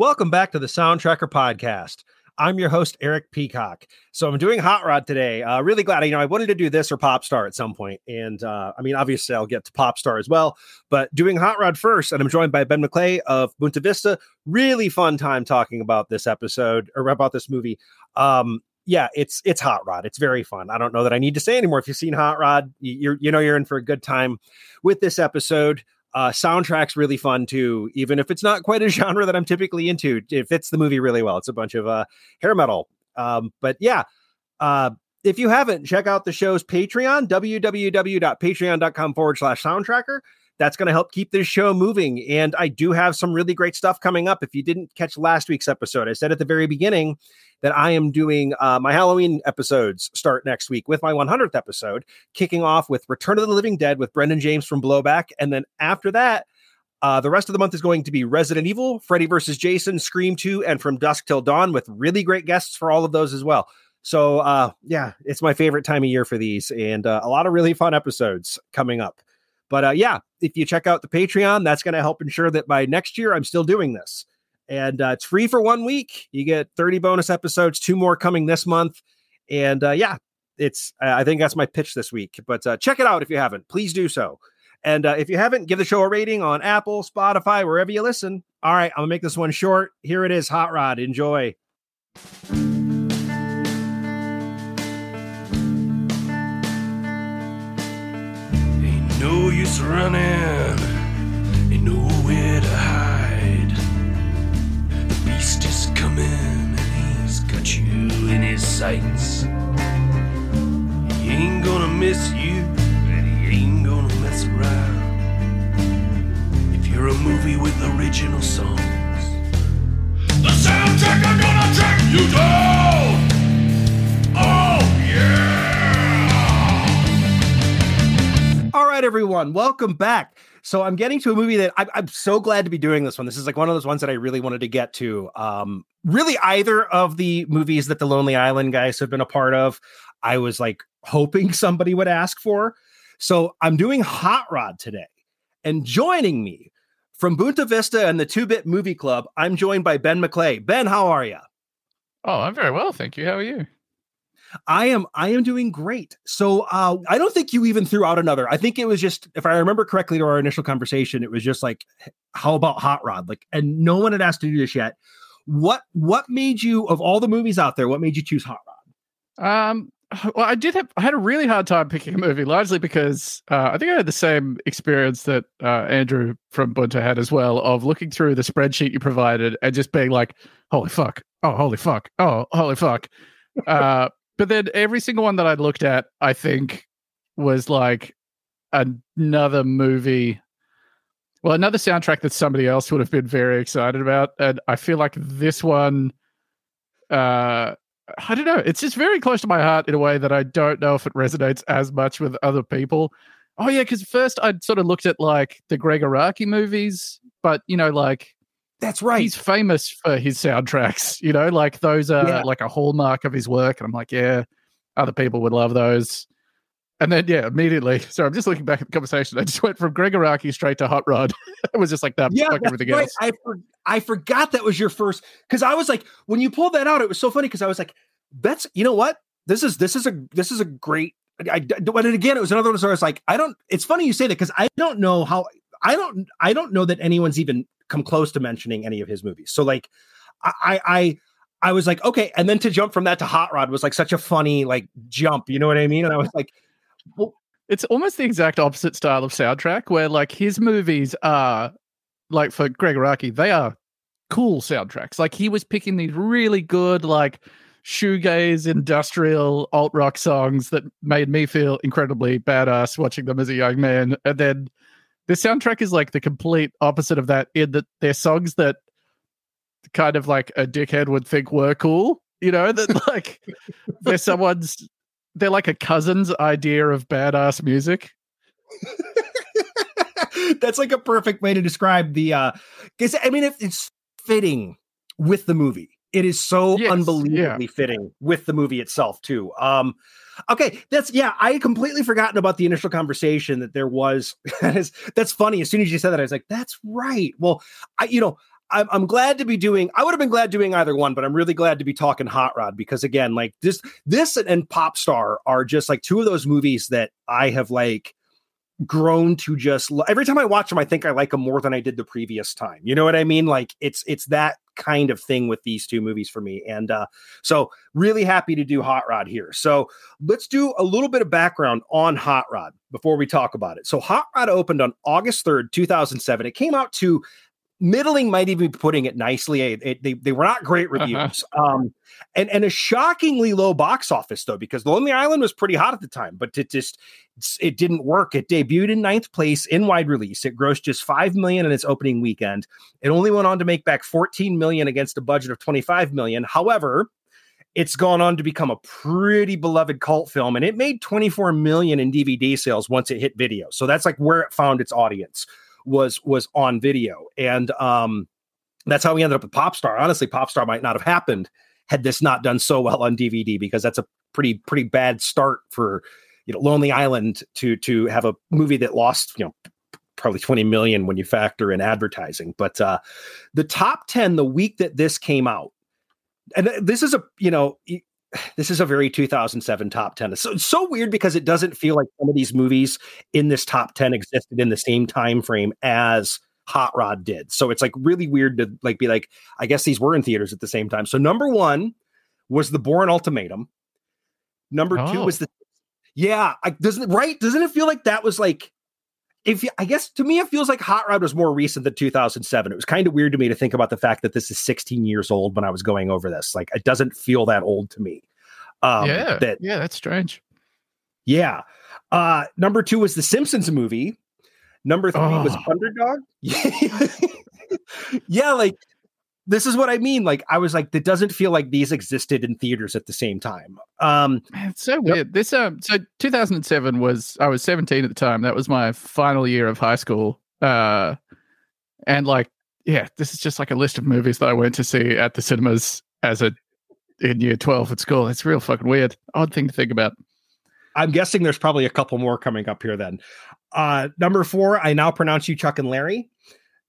Welcome back to the Soundtracker Podcast. I'm your host, Eric Peacock. So I'm doing Hot Rod today. Uh, really glad, you know, I wanted to do this or Pop Star at some point. And uh, I mean, obviously, I'll get to Pop Star as well, but doing Hot Rod first. And I'm joined by Ben McLeay of Boonta Vista. Really fun time talking about this episode or about this movie. Um, yeah, it's it's Hot Rod. It's very fun. I don't know that I need to say anymore. If you've seen Hot Rod, you're you know you're in for a good time with this episode. Uh, soundtrack's really fun too, even if it's not quite a genre that I'm typically into. It fits the movie really well. It's a bunch of uh, hair metal. Um, but yeah, uh, if you haven't, check out the show's Patreon, www.patreon.com forward slash soundtracker. That's going to help keep this show moving. And I do have some really great stuff coming up. If you didn't catch last week's episode, I said at the very beginning that I am doing uh, my Halloween episodes start next week with my 100th episode, kicking off with Return of the Living Dead with Brendan James from Blowback. And then after that, uh, the rest of the month is going to be Resident Evil, Freddy versus Jason, Scream 2, and From Dusk Till Dawn with really great guests for all of those as well. So, uh, yeah, it's my favorite time of year for these and uh, a lot of really fun episodes coming up. But uh, yeah, if you check out the Patreon, that's going to help ensure that by next year I'm still doing this. And uh, it's free for one week. You get 30 bonus episodes, two more coming this month. And uh, yeah, it's I think that's my pitch this week. But uh, check it out if you haven't. Please do so. And uh, if you haven't, give the show a rating on Apple, Spotify, wherever you listen. All right, I'm gonna make this one short. Here it is, Hot Rod. Enjoy. Use running, ain't nowhere to hide. The beast is coming and he's got you in his sights. He ain't gonna miss you, and he ain't gonna mess around. If you're a movie with original songs, the soundtrack are gonna track you down. Oh yeah! All right, everyone, welcome back. So I'm getting to a movie that I'm, I'm, so glad to be doing this one. This is like one of those ones that I really wanted to get to. Um, really, either of the movies that the Lonely Island guys have been a part of, I was like hoping somebody would ask for. So I'm doing Hot Rod today, and joining me from Boonta Vista and the Two Bit Movie Club, I'm joined by Ben McLeay. Ben, how are you? Oh, I'm very well, thank you. How are you? I am I am doing great. So uh, I don't think you even threw out another. I think it was just if I remember correctly to our initial conversation, it was just like, how about Hot Rod? Like, and no one had asked to do this yet. What what made you of all the movies out there? What made you choose Hot Rod? Um, well, I did have I had a really hard time picking a movie, largely because uh, I think I had the same experience that uh, Andrew from Boonta had as well of looking through the spreadsheet you provided and just being like, "Holy fuck! Oh, holy fuck! Oh, holy fuck!" Uh, but then every single one that I looked at, I think was like another movie. Well, another soundtrack that somebody else would have been very excited about. And I feel like this one, uh, I don't know. It's just very close to my heart in a way that I don't know if it resonates as much with other people. Oh, yeah. Because first I'd sort of looked at like the Gregg Araki movies, but, you know, like that's right. He's famous for his soundtracks, you know, like those are yeah. like a hallmark of his work. And I'm like, yeah, other people would love those. And then, yeah, immediately. So I'm just looking back at the conversation. I just went from Gregg Araki straight to Hot Rod. it was just like that. Yeah, everything right. else. I, for, I forgot that was your first. Because I was like, when you pulled that out, it was so funny because I was like, that's, you know what? This is, this is a, this is a great, I, but again, it was another one So I was like, I don't, it's funny you say that because I don't know how, I don't, I don't know that anyone's even come close to mentioning any of his movies. So like I I I was like, okay, and then to jump from that to Hot Rod was like such a funny like jump, you know what I mean? And I was like, well, it's almost the exact opposite style of soundtrack where like his movies are like for Gregg Araki, they are cool soundtracks. Like he was picking these really good like shoegaze industrial alt rock songs that made me feel incredibly badass watching them as a young man. And then the soundtrack is like the complete opposite of that in that they're songs that kind of like a dickhead would think were cool you know that like they're someone's they're like a cousin's idea of badass music. That's like a perfect way to describe the uh because i mean it's fitting with the movie. It is so yes, unbelievably yeah. fitting with the movie itself too. Um Okay, that's yeah. I had completely forgotten about the initial conversation that there was. that is that's funny. As soon as you said that, I was like, "That's right." Well, I you know I'm, I'm glad to be doing. I would have been glad doing either one, but I'm really glad to be talking Hot Rod because again, like this, this and Pop Star are just like two of those movies that I have like grown to just every time I watch them, I think I like them more than I did the previous time. You know what I mean? Like it's it's that kind of thing with these two movies for me. And uh, so really happy to do Hot Rod here. So let's do a little bit of background on Hot Rod before we talk about it. So Hot Rod opened on August 3rd, 2007. It came out to middling might even be putting it nicely. It, it, they, they were not great uh-huh. reviews. Uh-huh. Um, and, and a shockingly low box office though, because Lonely Island was pretty hot at the time, but it just, it didn't work. It debuted in ninth place in wide release. It grossed just 5 million in its opening weekend. It only went on to make back 14 million against a budget of 25 million. However, it's gone on to become a pretty beloved cult film and it made 24 million in DVD sales once it hit video. So that's like where it found its audience was was on video, and um, that's how we ended up with Popstar. Honestly, Popstar might not have happened had this not done so well on DVD because that's a pretty pretty bad start for you know Lonely Island to to have a movie that lost you know probably 20 million when you factor in advertising. But uh, the top 10 the week that this came out, and this is a you know this is a very 2007 top 10. So it's so weird because it doesn't feel like some of these movies in this top 10 existed in the same time frame as Hot Rod did. So it's like really weird to like be like, I guess these were in theaters at the same time. So number one was the Bourne Ultimatum. Number oh. two was the yeah, I, doesn't right? Doesn't it feel like that was like if I guess to me it feels like Hot Rod was more recent than 2007. It was kind of weird to me to think about the fact that this is 16 years old when I was going over this. Like it doesn't feel that old to me. Um, yeah, that yeah, that's strange. Yeah. Uh, number two was the Simpsons movie. Number three oh. was Underdog. yeah, like this is what I mean. Like I was like, it doesn't feel like these existed in theaters at the same time. Um, it's so weird. Yep. This um, so 2007 was I was 17 at the time. That was my final year of high school. Uh, and like, yeah, this is just like a list of movies that I went to see at the cinemas as a in year 12 at school. It's real fucking weird. Odd thing to think about. I'm guessing there's probably a couple more coming up here then. Uh, number four, I now pronounce you Chuck and Larry.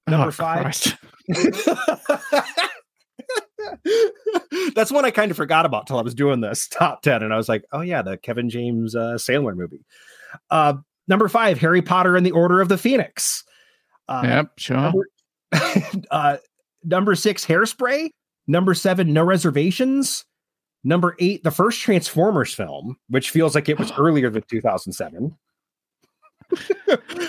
Number oh, five. That's one I kind of forgot about till I was doing this top 10. And I was like, oh, yeah, the Kevin James uh, Sandler movie. Uh, number five, Harry Potter and the Order of the Phoenix. Uh, yep, sure. Number, uh, number six, Hairspray. Number seven, No Reservations. Number eight, the first Transformers film, which feels like it was earlier than 2007.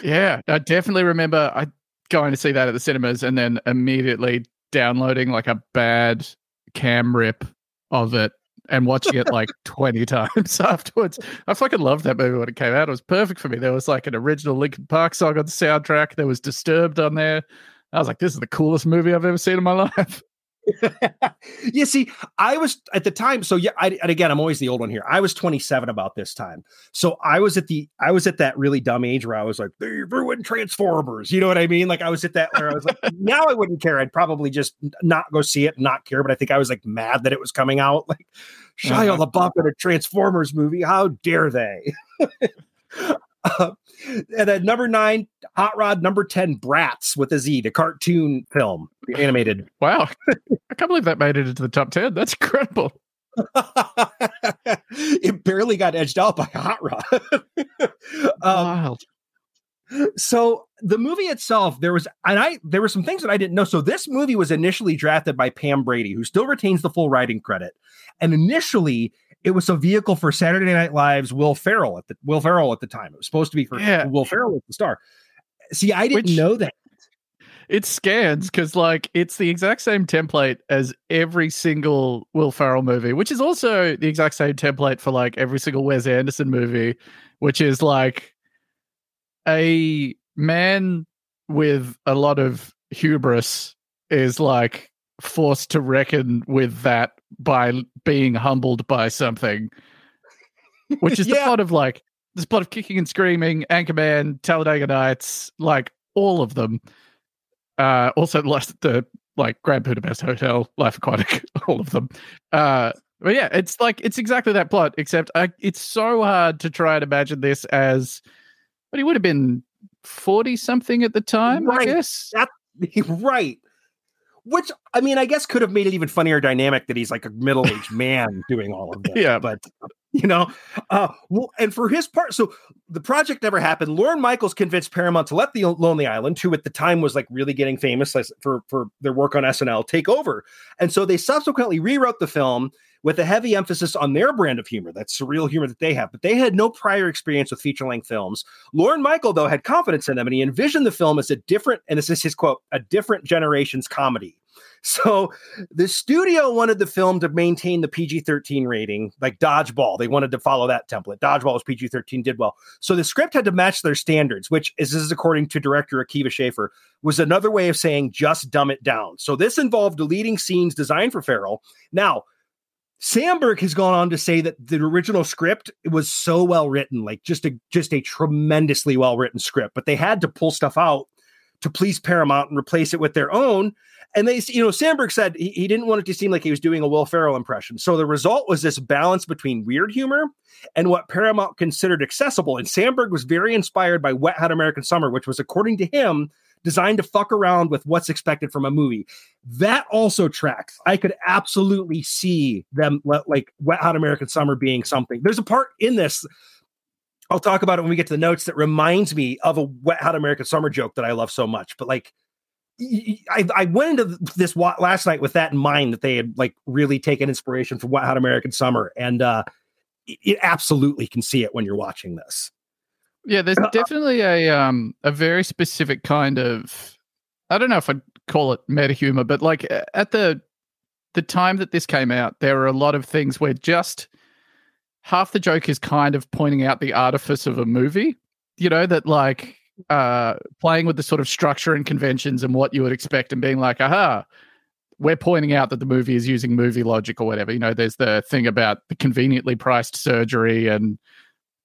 yeah, I definitely remember. I going to see that at the cinemas and then immediately downloading like a bad cam rip of it and watching it like 20 times afterwards. I fucking loved that movie when it came out. It was perfect for me. There was like an original Linkin Park song on the soundtrack. There was Disturbed on there. I was like, this is the coolest movie I've ever seen in my life. you see, I was at the time. So yeah, I, and again, I'm always the old one here. I was 27 about this time, so I was at the I was at that really dumb age where I was like, they ruined Transformers. You know what I mean? Like I was at that where I was like, now I wouldn't care. I'd probably just not go see it, not care. But I think I was like mad that it was coming out. Like Shia uh-huh. LaBeouf in a Transformers movie. How dare they? Uh, and at number nine, Hot Rod. Number 10, Bratz with a Z, the cartoon film, the animated. Wow. I can't believe that made it into the top 10. That's incredible. it barely got edged out by Hot Rod. um, Wild. So the movie itself, there was, and I, there were some things that I didn't know. So this movie was initially drafted by Pam Brady, who still retains the full writing credit. And initially, it was a vehicle for Saturday Night Live's Will Ferrell at the Will Ferrell at the time. It was supposed to be for yeah. Will Ferrell as the star. See, I didn't Which, know that. It scans because like it's the exact same template as every single Will Ferrell movie, which is also the exact same template for like every single Wes Anderson movie, which is like a man with a lot of hubris is like forced to reckon with that by being humbled by something, which is yeah. the plot of like this plot of kicking and screaming, Anchorman, Talladega Nights, like all of them. Uh, also, the, the like Grand Budapest Hotel, Life Aquatic, all of them. Uh, but yeah, it's like it's exactly that plot, except I, it's so hard to try and imagine this as. But he would have been forty something at the time, right. I guess. That, right. Which I mean, I guess could have made it even funnier dynamic that he's like a middle aged man doing all of this. Yeah. but you know, uh, well, and for his part, so the project never happened. Lorne Michaels convinced Paramount to let the Lonely Island, who at the time was like really getting famous for for their work on SNL, take over, and so they subsequently rewrote the film with a heavy emphasis on their brand of humor, that surreal humor that they have. But they had no prior experience with feature length films. Lorne Michael, though, had confidence in them, and he envisioned the film as a different, and this is his quote, a different generation's comedy. So the studio wanted the film to maintain the PG 13 rating, like Dodgeball. They wanted to follow that template. Dodgeball was PG 13, did well. So the script had to match their standards, which is, this is according to director Akiva Schaffer, was another way of saying just dumb it down. So this involved deleting scenes designed for Ferrell. Now, Samberg has gone on to say that the original script was so well written, like just a just a tremendously well written script, but they had to pull stuff out to please Paramount and replace it with their own. And they, you know, Samberg said he, he didn't want it to seem like he was doing a Will Ferrell impression. So the result was this balance between weird humor and what Paramount considered accessible. And Samberg was very inspired by Wet Hot American Summer, which was, according to him, designed to fuck around with what's expected from a movie. That also tracks. I could absolutely see them like Wet Hot American Summer being something. There's a part in this. I'll talk about it when we get to the notes that reminds me of a Wet Hot American Summer joke that I love so much. But like, I, I went into this last night with that in mind that they had like really taken inspiration from Wet Hot American Summer, and uh, it absolutely can see it when you're watching this. Yeah, there's definitely a um a very specific kind of I don't know if I'd call it meta humor, but like at the the time that this came out, there were a lot of things where just half the joke is kind of pointing out the artifice of a movie. You know, that like uh playing with the sort of structure and conventions and what you would expect and being like, aha, we're pointing out that the movie is using movie logic or whatever. You know, there's the thing about the conveniently priced surgery and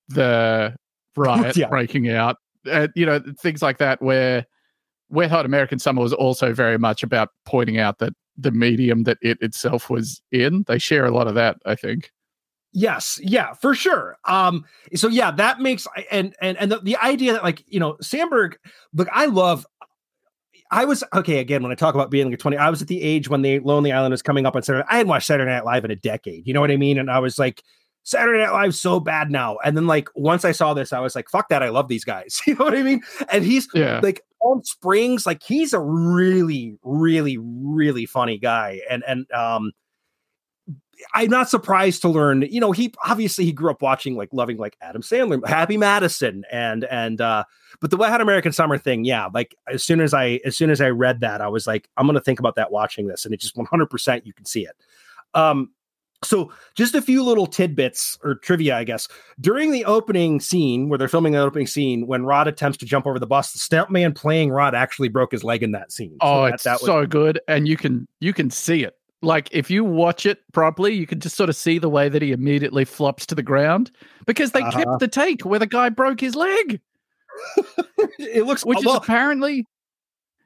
the riot Yeah. breaking out. Uh, you know, things like that where Wet Hot American Summer was also very much about pointing out that the medium that it itself was in. They share a lot of that, I think. Yes, yeah, for sure. Um, so yeah, that makes and and and the, the idea that like you know Samberg, look, I love. I was okay again when I talk about being like 20. I was at the age when the Lonely Island was coming up on Saturday. I hadn't watched Saturday Night Live in a decade. You know what I mean? And I was like, Saturday Night Live's so bad now. And then like once I saw this, I was like, fuck that. I love these guys. You know what I mean? And he's Yeah. like Palm Springs, like he's a really, really, really funny guy. And and um I'm not surprised to learn, you know, he obviously he grew up watching like loving like Adam Sandler, Happy Madison, and and uh but the Wet Hot American Summer thing, yeah, like as soon as I as soon as I read that, I was like, I'm gonna think about that watching this, and it just 100 percent you can see it. Um, so just a few little tidbits or trivia, I guess. During the opening scene, where they're filming the opening scene, when Rod attempts to jump over the bus, the stuntman playing Rod actually broke his leg in that scene. Oh, that- it's that was- so good, and you can you can see it. Like if you watch it properly, you can just sort of see the way that he immediately flops to the ground because they Uh-huh. kept the take where the guy broke his leg, it looks which is apparently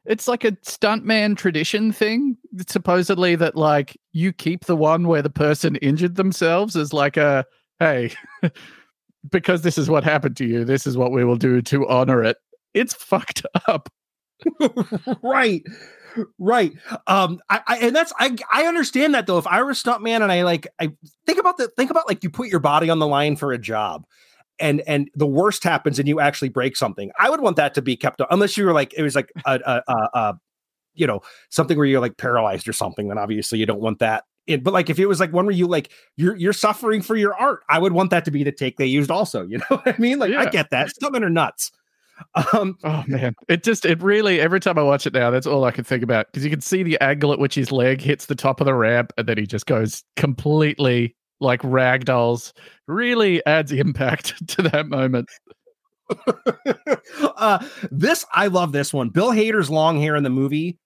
it's like a stuntman tradition thing. Supposedly that like you keep the one where the person injured themselves as like a hey, because this is what happened to you. This is what we will do to honor it. It's fucked up. right right. Um I, I and that's i i understand that though. If i were a stuntman and i like i think about the think about like you put your body on the line for a job and and the worst happens and you actually break something i would want that to be kept up unless you were like it was like a a, a, a you know something where you're like paralyzed or something then obviously you don't want that. In but like if it was like one where you like you're you're suffering for your art i would want that to be the take they used also you know what i mean? Like i get that. Stuntmen are nuts um Oh man, it just it really every time I watch it now, that's all I can think about because you can see the angle at which his leg hits the top of the ramp, and then he just goes completely like ragdolls. Really adds impact to that moment. uh, this I love this one. Bill Hader's long hair in the movie,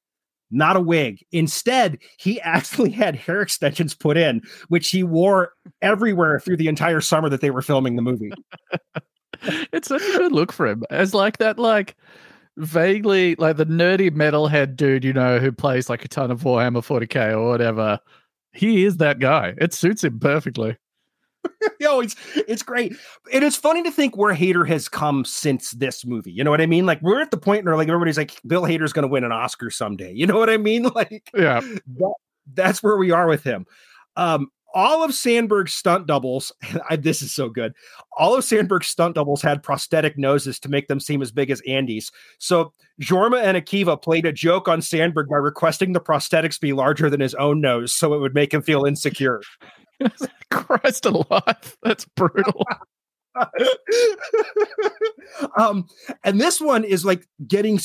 not a wig. Instead, he actually had hair extensions put in, which he wore everywhere through the entire summer that they were filming the movie. It's such a good look for him as like that like vaguely like the nerdy metalhead dude, you know, who plays like a ton of Warhammer 40k or whatever. He is that guy. It suits him perfectly. Yo, it's it's great. And it's funny to think where Hader has come since this movie. You know what I mean? Like we're at the point where like everybody's like, Bill Hader's gonna win an Oscar someday. You know what I mean? Like Yeah. that, that's where we are with him. Um, all of Samberg's stunt doubles, I, this is so good. All of Samberg's stunt doubles had prosthetic noses to make them seem as big as Andy's. So Jorma and Akiva played a joke on Samberg by requesting the prosthetics be larger than his own nose so it would make him feel insecure. Christ alive. That's brutal. um, and this one is like getting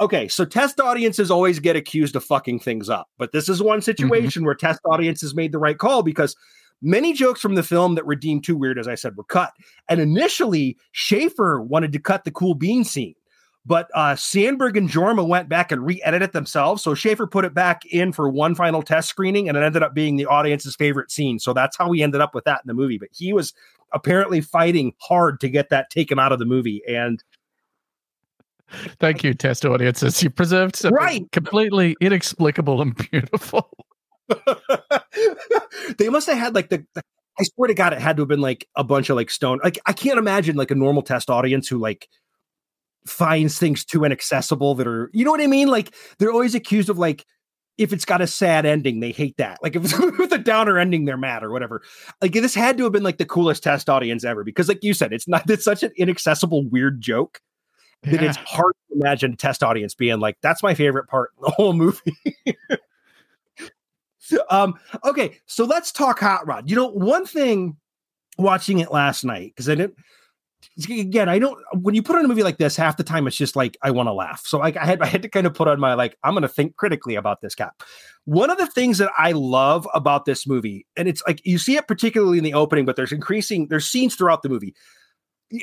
okay. So test audiences always get accused of fucking things up, but this is one situation where test audiences made the right call because many jokes from the film that were deemed too weird, as I said, were cut. And initially, Schaffer wanted to cut the cool bean scene. But uh, Samberg and Jorma went back and re-edited it themselves. So Schaffer put it back in for one final test screening, and it ended up being the audience's favorite scene. So that's how we ended up with that in the movie. But he was apparently fighting hard to get that taken out of the movie. And Thank you, test audiences. You preserved something Right. completely inexplicable and beautiful. they must have had like the, the- I swear to God, it had to have been like a bunch of like stone. Like I can't imagine like a normal test audience who like finds things too inaccessible that are, you know what I mean? Like they're always accused of like if it's got a sad ending, they hate that. Like if it's with a downer ending, they're mad or whatever. Like this had to have been like the coolest test audience ever because, like you said, it's not. It's such an inaccessible, weird joke that Yeah. it's hard to imagine a test audience being like, "That's my favorite part in the whole movie." um. Okay, so let's talk Hot Rod. You know, one thing watching it last night because I didn't. Again, I don't. When you put on a movie like this, half the time it's just like I want to laugh. So like I had I had to kind of put on my like I'm going to think critically about this cap. One of the things that I love about this movie, and it's like you see it particularly in the opening, but there's increasing there's scenes throughout the movie.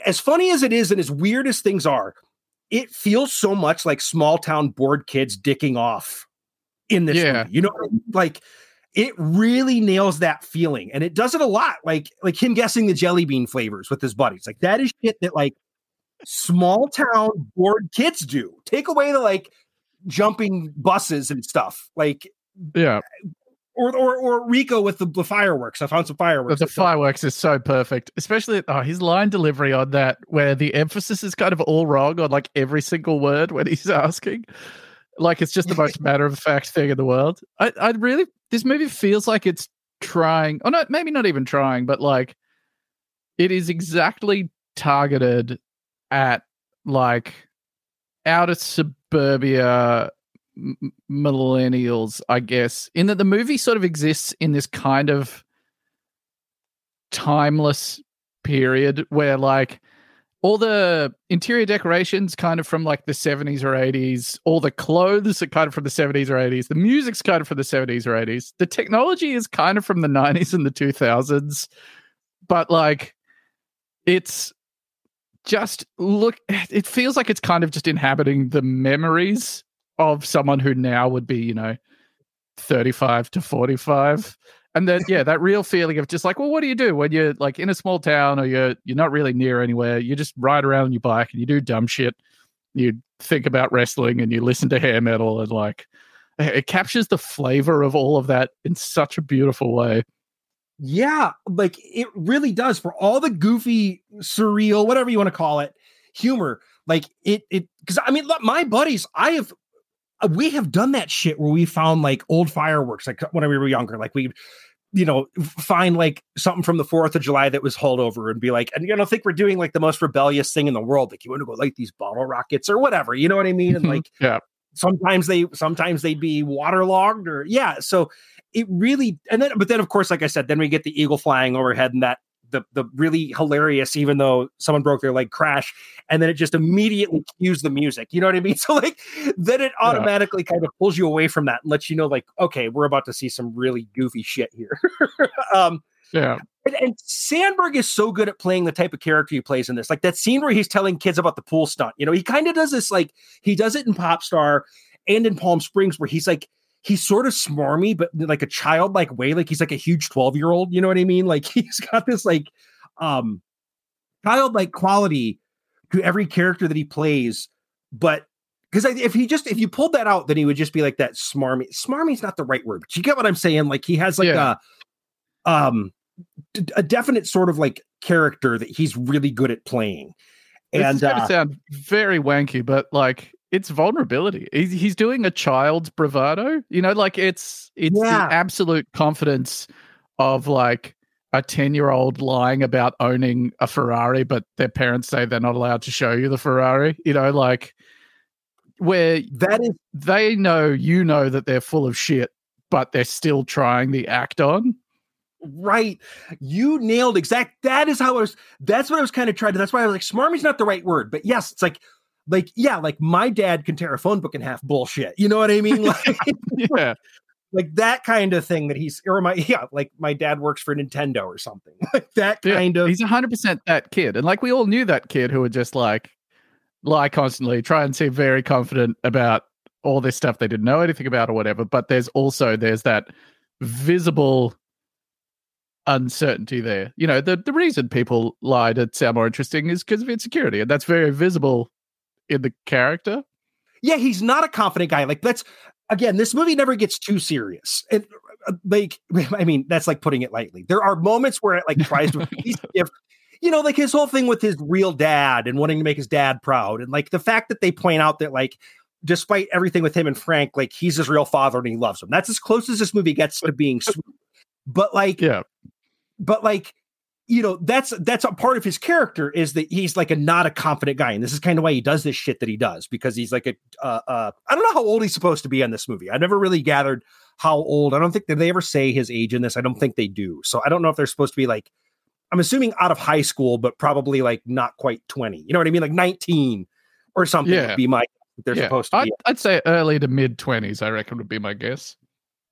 As funny as it is, and as weird as things are, it feels so much like small town bored kids dicking off in this Yeah. movie. You know, I mean? like it really nails that feeling, and it does it a lot. Like like him guessing the jelly bean flavors with his buddies. Like that is shit that like small town bored kids do. Take away the like jumping buses and stuff. Like Yeah. Or or or Rico with the, the fireworks. I found some But fireworks. the fireworks is so perfect, especially oh, his line delivery on that, where the emphasis is kind of all wrong on like every single word when he's asking. Like it's just the most matter of fact thing in the world. I, I really, this movie feels like it's trying, or not, maybe not even trying, but like it is exactly targeted at like outer suburbia millennials, I guess, in that the movie sort of exists in this kind of timeless period where like all the interior decorations kind of from like the 70s or 80s all the clothes are kind of from the 70s or 80s the music's kind of from the 70s or 80s the technology is kind of from the 90s and the 2000s but like it's just look it feels like it's kind of just inhabiting the memories of someone who now would be you know 35 to 45 and then yeah that real feeling of just like well what do you do when you're like in a small town or you're you're not really near anywhere? You just ride around on your bike and you do dumb shit. You think about wrestling and you listen to hair metal and like it captures the flavor of all of that in such a beautiful way. Yeah, like it really does for all the goofy, surreal, whatever you want to call it, humor. Like it, it because I mean, look, my buddies, I have, Uh, we have done that shit where we found like old fireworks, like when we were younger, like we, you know, find like something from the Fourth of July that was hauled over and be like, and you know, think we're doing like the most rebellious thing in the world, like you want to go light these bottle rockets or whatever, you know what I mean? And mm-hmm, like, yeah sometimes they sometimes they'd be waterlogged or yeah so it really and then but then of course like i said then we get the eagle flying overhead and that the the really hilarious even though someone broke their leg crash and then it just immediately cues the music you know what i mean so like then it Yeah. automatically kind of pulls you away from that and lets you know like okay we're about to see some really goofy shit here um yeah and, and Samberg is so good at playing the type of character he plays in this. Like that scene where he's telling kids about the pool stunt. You know, he kind of does this like he does it in Popstar and in Palm Springs where he's like he's sort of smarmy, but like a childlike way. Like he's like a huge 12 year old. You know what I mean? Like he's got this like um childlike quality to every character that he plays. But because if he just if you pulled that out, then he would just be like that smarmy. Smarmy's not the right word, but you get what I'm saying. Like he has like Yeah. a um a definite sort of like character that he's really good at playing. And is going to uh, sound very wanky, but like it's vulnerability. He's, he's doing a child's bravado. You know, like it's it's Yeah. the absolute confidence of like a ten year old lying about owning a Ferrari, but their parents say they're not allowed to show you the Ferrari. You know, like where that is they know you know that they're full of shit, but they're still trying the act on. right. You nailed exact. That is how I was. That's what I was kind of trying to. That's why I was like, smarmy's not the right word, but yes, it's like, like yeah, like my dad can tear a phone book in half. Bullshit. You know what I mean? Like, Yeah. like that kind of thing that he's or my yeah, like my dad works for Nintendo or something. Like that Yeah, kind of. He's hundred percent that kid, and like we all knew that kid who would just like lie constantly, try and seem very confident about all this stuff they didn't know anything about or whatever. But there's also there's that visible uncertainty there. You know, the the reason people lie to sound more interesting is because of insecurity, and that's very visible in the character. yeah, he's not a confident guy. Like that's again, this movie never gets too serious. And uh, like, I mean, that's like putting it lightly. There are moments where it like tries to give, you know, like his whole thing with his real dad and wanting to make his dad proud, and like the fact that they point out that like. Despite everything with him and Frank, like he's his real father and he loves him. That's as close as this movie gets to being sweet. But like, Yeah, but like you know that's that's a part of his character is that he's like a not a confident guy and this is kind of why he does this shit that he does because he's like a uh, uh i don't know how old he's supposed to be on this movie i never really gathered how old i don't think did they ever say his age in this i don't think they do so i don't know if they're supposed to be like i'm assuming out of high school but probably like not quite 20 you know what i mean like 19 or something Yeah. would be my they're yeah. supposed to I'd, be I'd say early to mid twenties. I reckon would be my guess.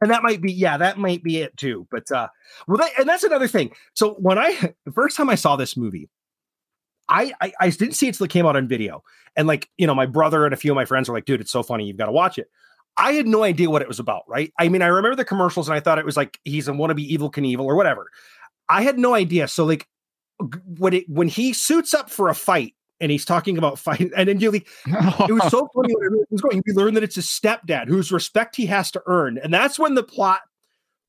And that might be yeah that might be it too but uh well that, and that's another thing. So when i the first time i saw this movie I, I i didn't see it till it came out on video. And like you know my brother and a few of my friends were like dude it's so funny you've got to watch it. I had no idea what it was about right? I mean i remember the commercials and i thought it was like he's a wannabe Evel Knievel or whatever. I had no idea. So like when it when he suits up for a fight and he's talking about fighting. and then you like it was so funny when it was going. We learn that it's his stepdad whose respect he has to earn, and that's when the plot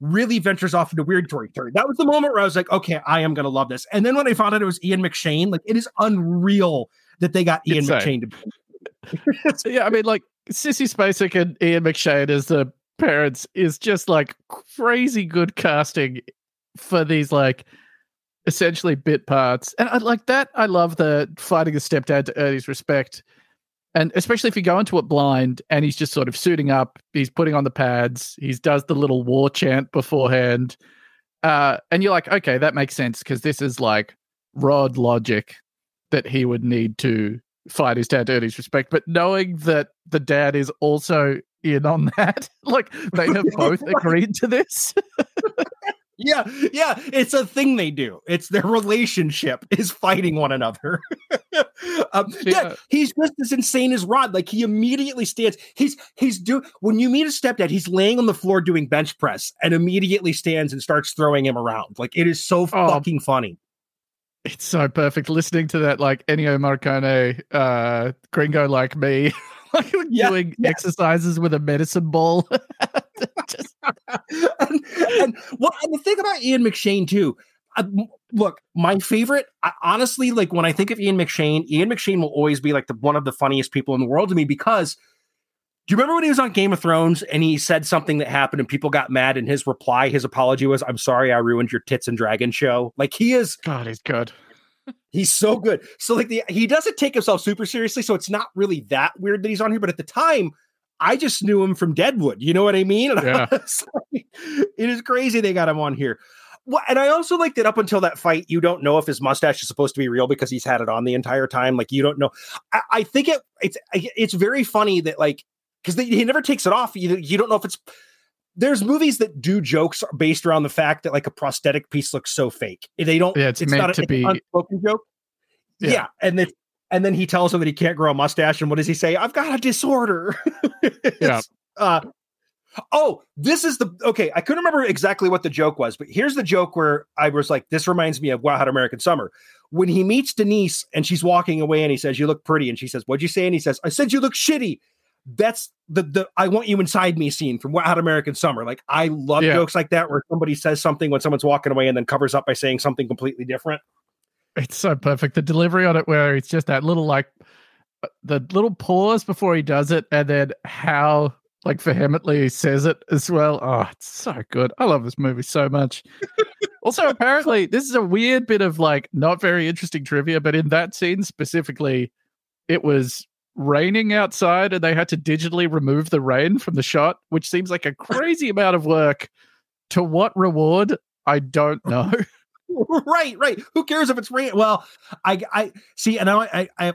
really ventures off into weird territory. That was the moment where I was like, okay, I am gonna love this. And then when I found out it was Ian McShane, like it is unreal that they got Ian Insane. McShane to. So, yeah, I mean, like Sissy Spacek and Ian McShane as the parents is just like crazy good casting for these like essentially bit parts, and I like that. I love the fighting the stepdad to earn his respect, and especially if you go into it blind and he's just sort of suiting up, he's putting on the pads, he does the little war chant beforehand, uh, and you're like, okay, that makes sense because this is like rod logic that he would need to fight his dad to earn his respect. But knowing that the dad is also in on that, like they have both agreed to this. Yeah, yeah, it's a thing they do. It's their relationship is fighting one another. um, yeah. Yeah. he's just as insane as Rod. Like he immediately stands. He's he's do when you meet his stepdad, he's laying on the floor doing bench press and immediately stands and starts throwing him around. Like it is so Oh. fucking funny. It's so perfect listening to that, like Ennio Morricone, uh, gringo like me, like Yeah, doing yes. exercises with a medicine ball. And, and well, and the thing about Ian McShane too. I, look, my favorite, I, honestly, like when I think of Ian McShane, Ian McShane will always be like the one of the funniest people in the world to me because. Do you remember when he was on Game of Thrones and he said something that happened and people got mad and his reply, his apology was, "I'm sorry, I ruined your tits and dragon show." Like he is, God, he's good. he's so good. So like the he doesn't take himself super seriously, so it's not really that weird that he's on here. But at the time, I just knew him from Deadwood. You know what I mean? I Yeah. like, it is crazy they got him on here. Well, and I also like that up until that fight, you don't know if his mustache is supposed to be real because he's had it on the entire time. Like you don't know. I, I think it it's it's very funny that like because he never takes it off. You you don't know if it's there's movies that do jokes based around the fact that like a prosthetic piece looks so fake. They don't. Yeah, it's meant not a- to it's be- unspoken joke. Yeah. Yeah, and then and then he tells him that he can't grow a mustache. And what does he say? I've got a disorder. Yeah. Uh, oh, this is the okay. I couldn't remember exactly what the joke was, but here's the joke where I was like, "This reminds me of Wet Hot American Summer." When he meets Denise and she's walking away, and he says, "You look pretty," and she says, "What'd you say?" And he says, "I said you look shitty." that's the the I want you inside me scene from Hot American Summer. Like I love Yeah. jokes like that where somebody says something when someone's walking away and then covers up by saying something completely different. It's so perfect. The delivery on it, where it's just that little like uh, the little pause before he does it, and then how like vehemently he says it as well. Oh, it's so good. I love this movie so much. also, apparently, this is a weird bit of like not very interesting trivia, but in that scene specifically, it was raining outside and they had to digitally remove the rain from the shot, which seems like a crazy amount of work. To what reward? I don't know. right, right. Who cares if it's rain? Well, I I see, and I I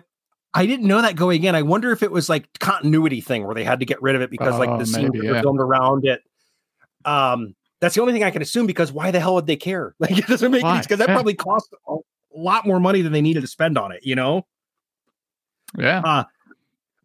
I, didn't know that going in. I wonder if it was like continuity thing where they had to get rid of it because like Oh, the scenes that were yeah. filmed around it. Um, that's the only thing I can assume because why the hell would they care? Like it doesn't make sense because that Yeah. probably cost a lot more money than they needed to spend on it. You know. yeah.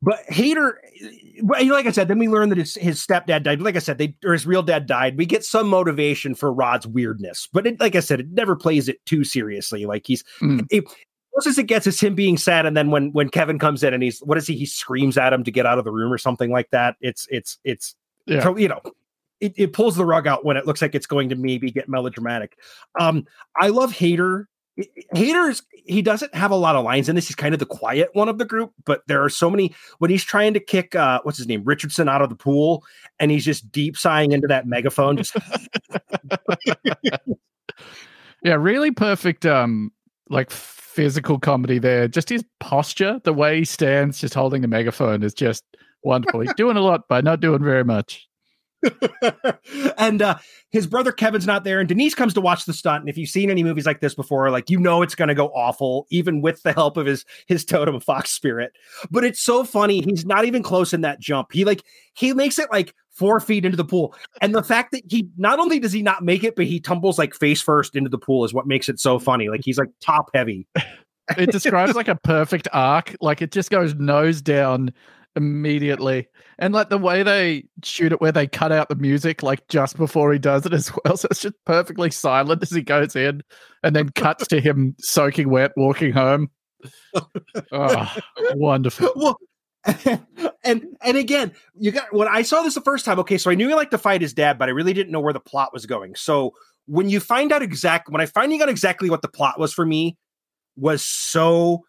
But Hater, well, you know, like I said, then we learn that his, his stepdad died. Like I said, they or his real dad died. We get some motivation for Rod's weirdness, but it, like I said, it never plays it too seriously. Like he's Mm. it, closest it gets is him being sad, and then when when Kevin comes in and he's what is he? He screams at him to get out of the room or something like that. It's it's it's Yeah. you know. It, it pulls the rug out when it looks like it's going to maybe get melodramatic. Um, I love Hader. Hader's, he doesn't have a lot of lines in this. He's kind of the quiet one of the group, but there are so many when he's trying to kick uh what's his name, Richardson out of the pool, and he's just deep sighing into that megaphone. Just Yeah, really perfect um like physical comedy there. Just his posture, the way he stands just holding the megaphone is just wonderful. He's doing a lot by not doing very much. and uh his brother Kevin's not there, and Denise comes to watch the stunt. And if you've seen any movies like this before, like you know it's gonna go awful, even with the help of his his totem fox spirit. But it's so funny. He's not even close in that jump. He like he makes it like four feet into the pool. And the fact that he not only does he not make it, but he tumbles like face first into the pool is what makes it so funny. Like he's like top heavy. It describes like a perfect arc. Like it just goes nose down immediately. And like the way they shoot it where they cut out the music like just before he does it as well. So it's just perfectly silent as he goes in and then cuts to him soaking wet walking home. Oh, wonderful. well, and and again, you got when I saw this the first time. Okay, so I knew he liked to fight his dad, but I really didn't know where the plot was going. So when you find out exact, when I finally got exactly what the plot was for me, was so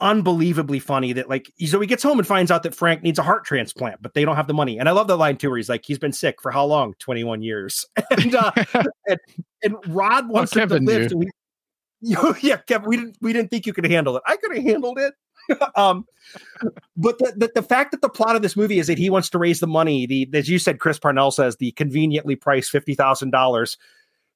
unbelievably funny that like so he gets home and finds out that Frank needs a heart transplant, but they don't have the money. And I love the line too, where he's like, he's been sick for how long? Twenty one years. and uh, and Rod wants him to live. So he, yeah, Kevin, we didn't we didn't think you could handle it. I could have handled it. um, but the, the the fact that the plot of this movie is that he wants to raise the money, the as you said, Chris Parnell says the conveniently priced fifty thousand dollars,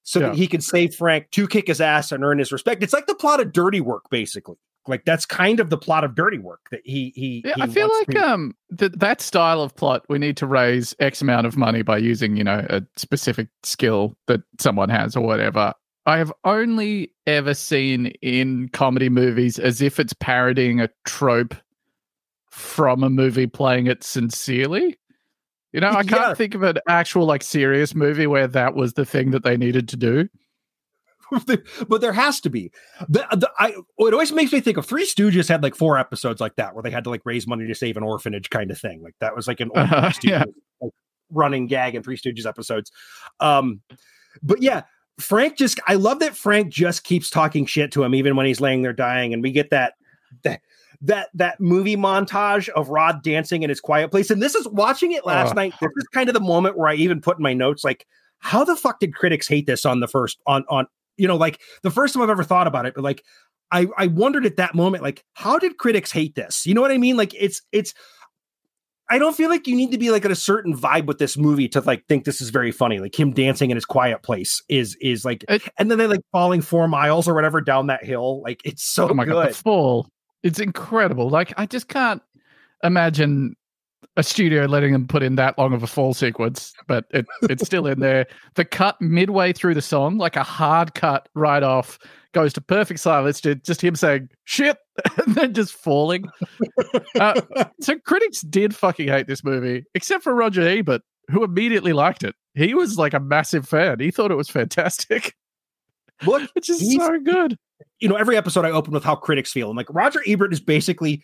so Yeah. that he can save Frank to kick his ass and earn his respect. It's like the plot of Dirty Work, basically. Like that's kind of the plot of Dirty Work that he he. Yeah, he I feel like to- um that that style of plot we need to raise X amount of money by using, you know, a specific skill that someone has or whatever. I have only ever seen in comedy movies as if it's parodying a trope from a movie playing it sincerely. You know, I can't Yeah. think of an actual like serious movie where that was the thing that they needed to do. but there has to be. The, the, I, it always makes me think of Three Stooges had like four episodes like that where they had to like raise money to save an orphanage kind of thing. Like that was like an old Uh-huh, yeah. Like, running gag in Three Stooges episodes. Um, but yeah, Frank just I love that Frank just keeps talking shit to him even when he's laying there dying, and we get that that that that movie montage of Rod dancing in his quiet place. And this is watching it last Oh. night. This is kind of the moment where I even put in my notes like, how the fuck did critics hate this on the first on on you know like the first time I've ever thought about it, but like I I wondered at that moment like how did critics hate this? You know what I mean? Like it's it's I don't feel like you need to be like at a certain vibe with this movie to like think this is very funny. Like him dancing in his quiet place is is like, It- and then they like falling four miles or whatever down that hill. Like it's so oh my god, good. the fall! It's incredible. Like I just can't imagine a studio letting them put in that long of a fall sequence, but it, it's still in there. The cut midway through the song, like a hard cut right off, goes to perfect silence to just him saying "shit" and then just falling. Uh, so critics did fucking hate this movie, except for Roger Ebert, who immediately liked it. He was like a massive fan. He thought it was fantastic, Look, which is so good. you know, every episode I open with how critics feel. And like Roger Ebert is basically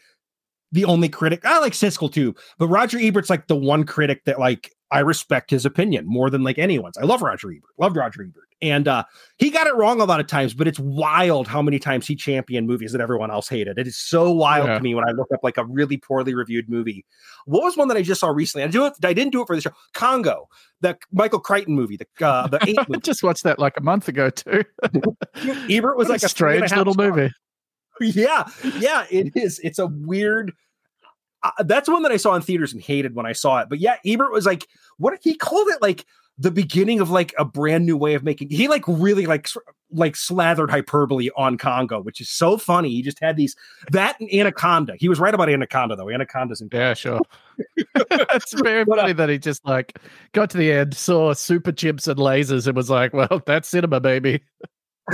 the only critic. I like Siskel too, but Roger Ebert's like the one critic that like I respect his opinion more than like anyone's. I love Roger Ebert. Loved Roger Ebert. And uh he got it wrong a lot of times, but it's wild how many times he championed movies that everyone else hated. It is so wild Yeah. to me when I look up like a really poorly reviewed movie. What was one that I just saw recently? I do it. I didn't do it for the show. Congo, the Michael Crichton movie, the uh, the eight I just watched that like a month ago too. Ebert was What like a a three and a strange little star. movie. Yeah yeah it is. It's a weird uh, that's one that i saw in theaters and hated when i saw it but yeah ebert was like what he called it like the beginning of like a brand new way of making he like really like like slathered hyperbole on congo which is so funny. He just had these that and anaconda. He was right about anaconda though. Anaconda's in Yeah, sure. it's very But, uh, funny that he just like got to the end, saw super chips and lasers, and was like, "Well, that's cinema, baby."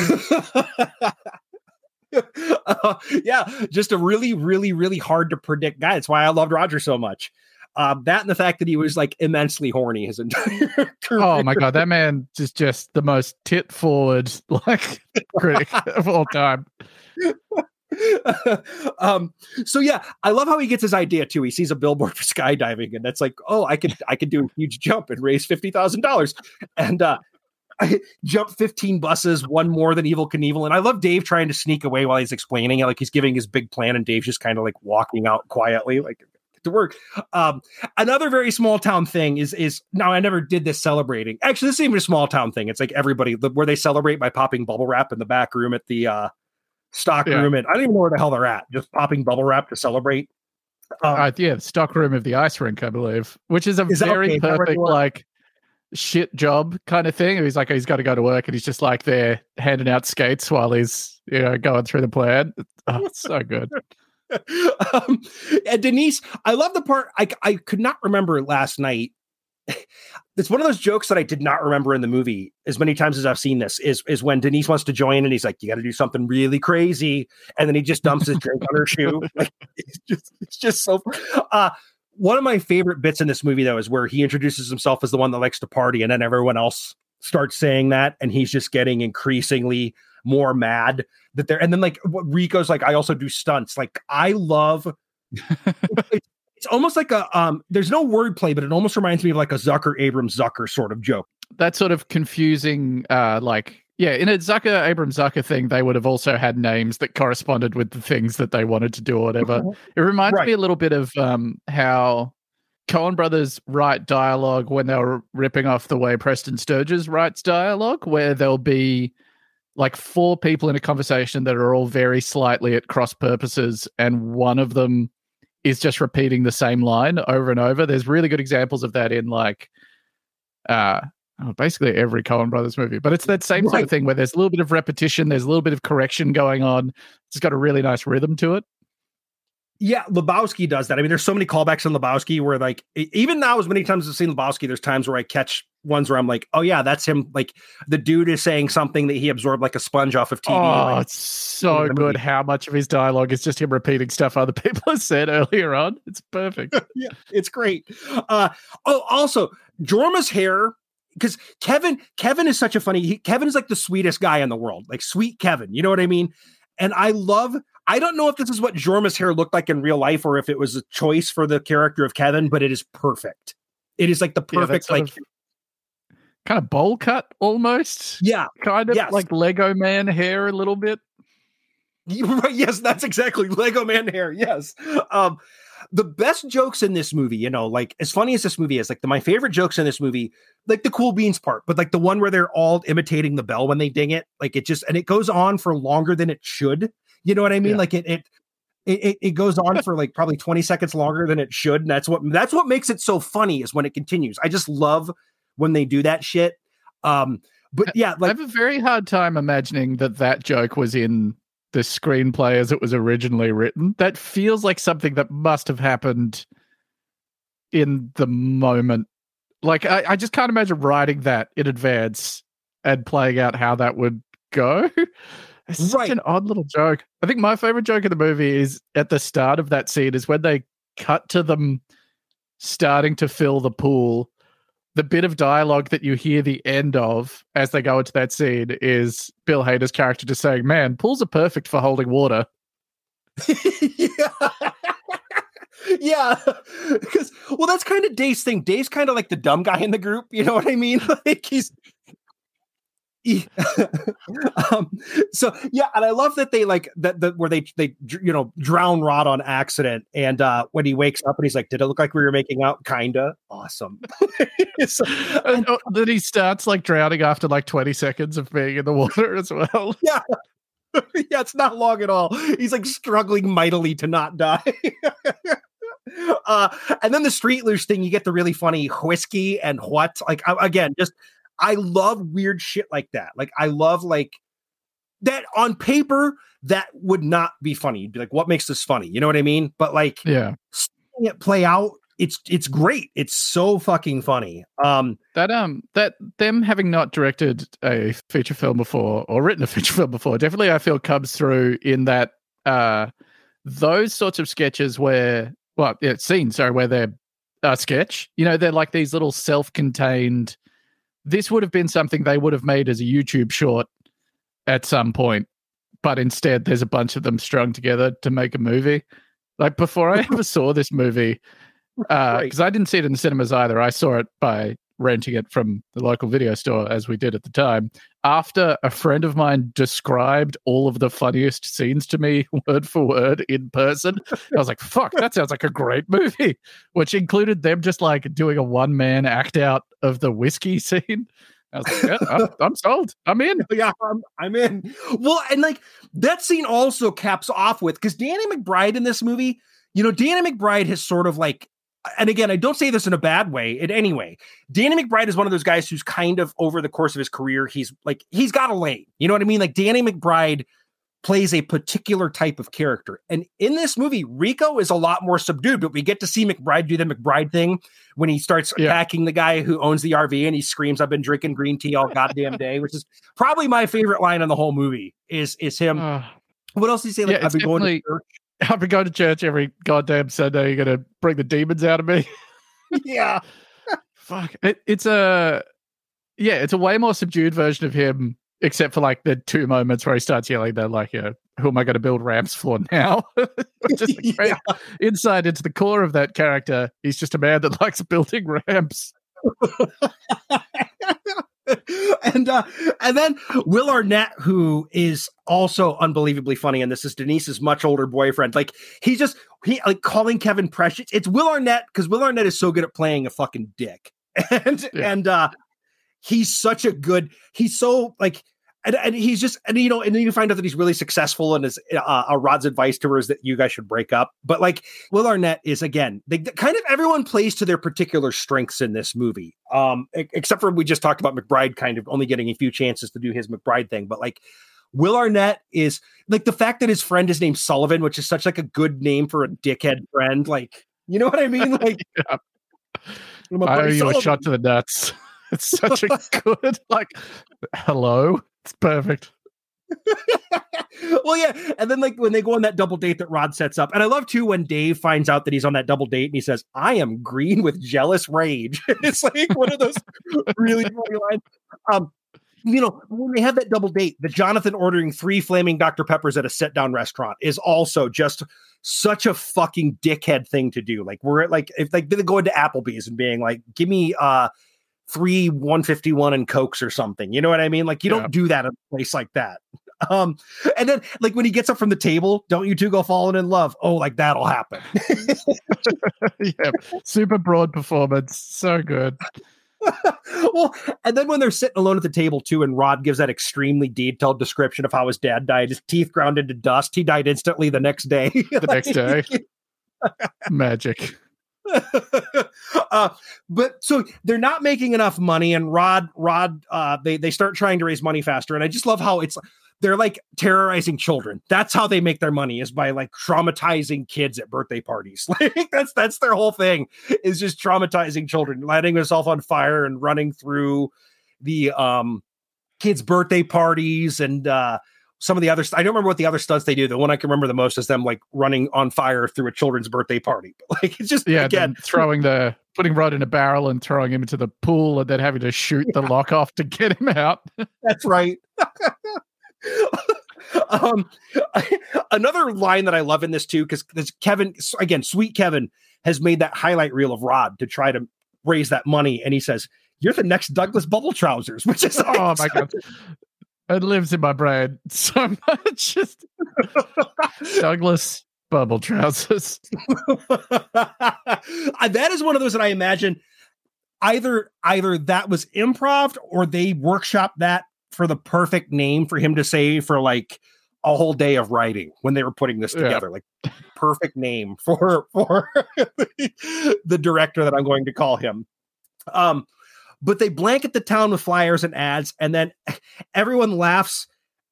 Uh, yeah, just a really, really, really hard to predict guy. That's why I loved Roger so much. Um, that and the fact that he was like immensely horny his entire career. Oh my god, that man is just the most tit forward like critic of all time. um so yeah i love how he gets his idea too he sees a billboard for skydiving and that's like oh i could i could do a huge jump and raise $50000 and uh I jump 15 buses, one more than Evel Knievel. And I love Dave trying to sneak away while he's explaining it. Like he's giving his big plan, and Dave's just kind of like walking out quietly, like to work. Um, another very small town thing is is now I never did this celebrating. Actually, this isn't even a small town thing. It's like everybody the- where they celebrate by popping bubble wrap in the back room at the uh stock Yeah. room. And I don't even know where the hell they're at, just popping bubble wrap to celebrate. Um, Uh, yeah, the stock room of the ice rink, I believe, which is a Is okay? very Is where perfect like shit job kind of thing. He's like, he's got to go to work, and he's just like there handing out skates while he's you know going through the plan. Oh, it's so good. um, and Denise, I love the part I, I could not remember last night. It's one of those jokes that I did not remember in the movie as many times as I've seen this is is when Denise wants to join and he's like, You got to do something really crazy. And then he just dumps his drink on her shoe. Like, it's just, it's just so. Uh, one of my favorite bits in this movie, though, is where he introduces himself as the one that likes to party, and then everyone else starts saying that, and he's just getting increasingly more mad that they're and then like what Rico's like, I also do stunts. Like I love it's, it's almost like a um there's no wordplay, but it almost reminds me of like a Zucker Abrams Zucker sort of joke. that sort of confusing uh like yeah in a zucker abram zucker thing they would have also had names that corresponded with the things that they wanted to do or whatever. It reminds Right. me a little bit of um how coen brothers write dialogue when they were ripping off the way preston sturges writes dialogue where there'll be like four people in a conversation that are all very slightly at cross purposes and one of them is just repeating the same line over and over. There's really good examples of that in like uh oh, basically every Coen Brothers movie. But it's that same sort of thing where there's a little bit of repetition, there's a little bit of correction going on. It's got a really nice rhythm to it. Yeah, Lebowski does that. I mean, there's so many callbacks in Lebowski where like even now, as many times as I've seen Lebowski, there's times where I catch ones where I'm like, oh yeah, that's him. Like the dude is saying something that he absorbed like a sponge off of TV. Oh, like, it's so good how much of his dialogue is just him repeating stuff other people have said earlier on. It's perfect. yeah, it's great. Uh, oh, also Jorma's hair because Kevin Kevin is such a funny. He, Kevin is like the sweetest guy in the world, like sweet Kevin. You know what I mean? And I love. I don't know if this is what Jorma's hair looked like in real life or if it was a choice for the character of Kevin, but it is perfect. It is like the perfect, sort like of kind of bowl cut almost. yeah, Kind of Yes. like Lego man hair a little bit. Yes, that's exactly Lego Man hair. Yes. Um, the best jokes in this movie, you know, like as funny as this movie is, like the my favorite jokes in this movie, like the cool beans part, but like the one where they're all imitating the bell when they ding it, like it just and it goes on for longer than it should. You know what I mean? Yeah. Like it it it, it, goes on for like probably 20 seconds longer than it should. And that's what that's what makes it so funny is when it continues. I just love when they do that shit. Um, but yeah, I have a very hard time imagining that that joke was in the screenplay as it was originally written. That feels like something that must have happened in the moment. Like, I, I just can't imagine writing that in advance and playing out how that would go. It's such Right. an odd little joke. I think my favorite joke in the movie is at the start of that scene is when they cut to them starting to fill the pool the bit of dialogue that you hear the end of as they go into that scene is Bill Hader's character just saying, "Man, pools are perfect for holding water." yeah. yeah, because well, that's kind of Dave's thing. Dave's kind of like the dumb guy in the group. You know what I mean? Like he's. um, so yeah, and I love that they like that that where they they you know drown Rod on accident, and uh when he wakes up and he's like, "Did it look like we were making out?" Kinda awesome. So- And, oh, then he starts like drowning after like 20 seconds of being in the water as well. yeah, yeah, it's not long at all. He's like struggling mightily to not die. uh, and then the street loose thing, you get the really funny whiskey and what? Like again, just I love weird shit like that. Like I love like that on paper that would not be funny. You'd be like, what makes this funny? You know what I mean? But like Yeah. seeing it play out, it's it's great. It's so fucking funny. Um, That um that them having not directed a feature film before or written a feature film before definitely I feel comes through in that uh those sorts of sketches where well yeah scenes sorry where they're uh, sketch you know they're like these little self-contained this would have been something they would have made as a YouTube short at some point but instead there's a bunch of them strung together to make a movie like before I ever saw this movie uh, because I didn't see it in the cinemas either. I saw it by renting it from the local video store, as we did at the time. After a friend of mine described all of the funniest scenes to me, word for word, in person, I was like, "Fuck, that sounds like a great movie." Which included them just like doing a one man act out of the whiskey scene. I was like, yeah, I'm, I'm sold. I'm in. yeah, I'm, I'm in. Well, and like that scene also caps off with because Danny McBride in this movie, you know, Danny McBride has sort of like, and again, I don't say this in a bad way in any way. Danny McBride is one of those guys who's kind of over the course of his career, he's like, he's got a lane. You know what I mean? Like Danny McBride plays a particular type of character. And in this movie, Rico is a lot more subdued, but we get to see McBride do the McBride thing when he starts Yeah. attacking the guy who owns the RV and he screams, I've been drinking green tea all goddamn day, which is probably my favorite line in the whole movie is is him. Uh, what else did he say? Like, yeah, I've been going to church. I've been going to church every goddamn Sunday. You're gonna bring the demons out of me. yeah. Fuck. It, it's a yeah, it's a way more subdued version of him, except for like the two moments where he starts yelling that like, you know, who am I going to build ramps for now? just a great insight into the core of that character. He's just a man that likes building ramps. and uh and then Will Arnett, who is also unbelievably funny, and this is Denise's much older boyfriend. Like he's just he like calling Kevin Precious. It's Will Arnett because Will Arnett is so good at playing a fucking dick, and Yeah. and uh he's such a good. He's so like. And, and he's just and you know and then you find out that he's really successful and his uh, uh, Rod's advice to her is that you guys should break up but like Will Arnett is again they kind of everyone plays to their particular strengths in this movie um except for we just talked about McBride kind of only getting a few chances to do his McBride thing but like Will Arnett is like the fact that his friend is named Sullivan which is such like a good name for a dickhead friend like you know what I mean like Yeah. I owe you a shot to the nuts. It's such a good like hello. It's perfect. well, yeah, and then like when they go on that double date that Rod sets up, and I love too when Dave finds out that he's on that double date and he says, "I am green with jealous rage." it's like one of those really funny lines. Um, you know, when they have that double date, the Jonathan ordering three flaming Dr Peppers at a sit down restaurant is also just such a fucking dickhead thing to do. Like we're at like if like they go into Applebee's and being like, "Give me uh." Three 151 and Cokes or something. You know what I mean? Like, you Yeah. don't do that in a place like that. Um, and then like when he gets up from the table, don't you two go falling in love? Oh, like that'll happen. yeah. Super broad performance. So good. well, and then when they're sitting alone at the table too, and Rod gives that extremely detailed description of how his dad died, his teeth ground into dust. He died instantly the next day. The next day. Magic. uh, but so they're not making enough money, and Rod, Rod, uh, they they start trying to raise money faster, and I just love how it's they're like terrorizing children. That's how they make their money is by like traumatizing kids at birthday parties. Like that's that's their whole thing is just traumatizing children, lighting themselves on fire and running through the um kids' birthday parties and uh some of the other I don't remember what the other stunts they do. The one I can remember the most is them like running on fire through a children's birthday party. But like it's just Yeah, again throwing the putting Rod in a barrel and throwing him into the pool and then having to shoot the lock off to get him out. That's right. um, another line that I love in this too, because Kevin again, sweet Kevin has made that highlight reel of Rod to try to raise that money, and he says, "You're the next Douglas Bubble Trousers," which is oh my god. It lives in my brain so much. Just Douglas bubble trousers. that is one of those that I imagine either either that was improv or they workshop that for the perfect name for him to say for like a whole day of writing when they were putting this together. Yeah. Like perfect name for for the director that I'm going to call him. Um, but they blanket the town with flyers and ads, and then everyone laughs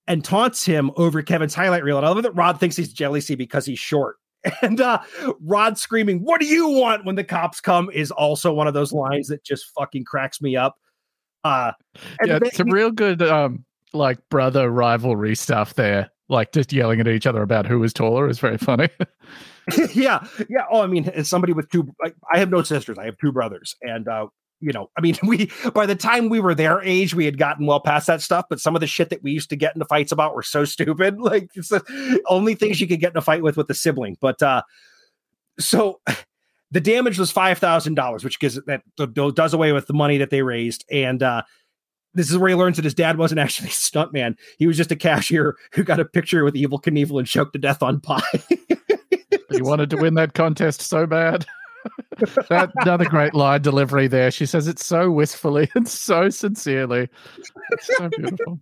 and taunts him over Kevin's highlight reel. And I love that Rod thinks he's jealousy because he's short. And uh, Rod screaming, What do you want when the cops come? is also one of those lines that just fucking cracks me up. Uh, yeah, they, some real good, um, like brother rivalry stuff there. Like just yelling at each other about who is taller is very funny. yeah, yeah. Oh, I mean, as somebody with two, like, I have no sisters. I have two brothers, and uh, you know, I mean, we by the time we were their age, we had gotten well past that stuff. But some of the shit that we used to get into fights about were so stupid. Like it's the only things you could get in a fight with with a sibling. But uh so the damage was five thousand dollars, which gives that does away with the money that they raised. And uh this is where he learns that his dad wasn't actually a stuntman. He was just a cashier who got a picture with Evel Knievel and choked to death on pie. he wanted to win that contest so bad that another great line delivery there. She says it so wistfully and so sincerely. It's so beautiful.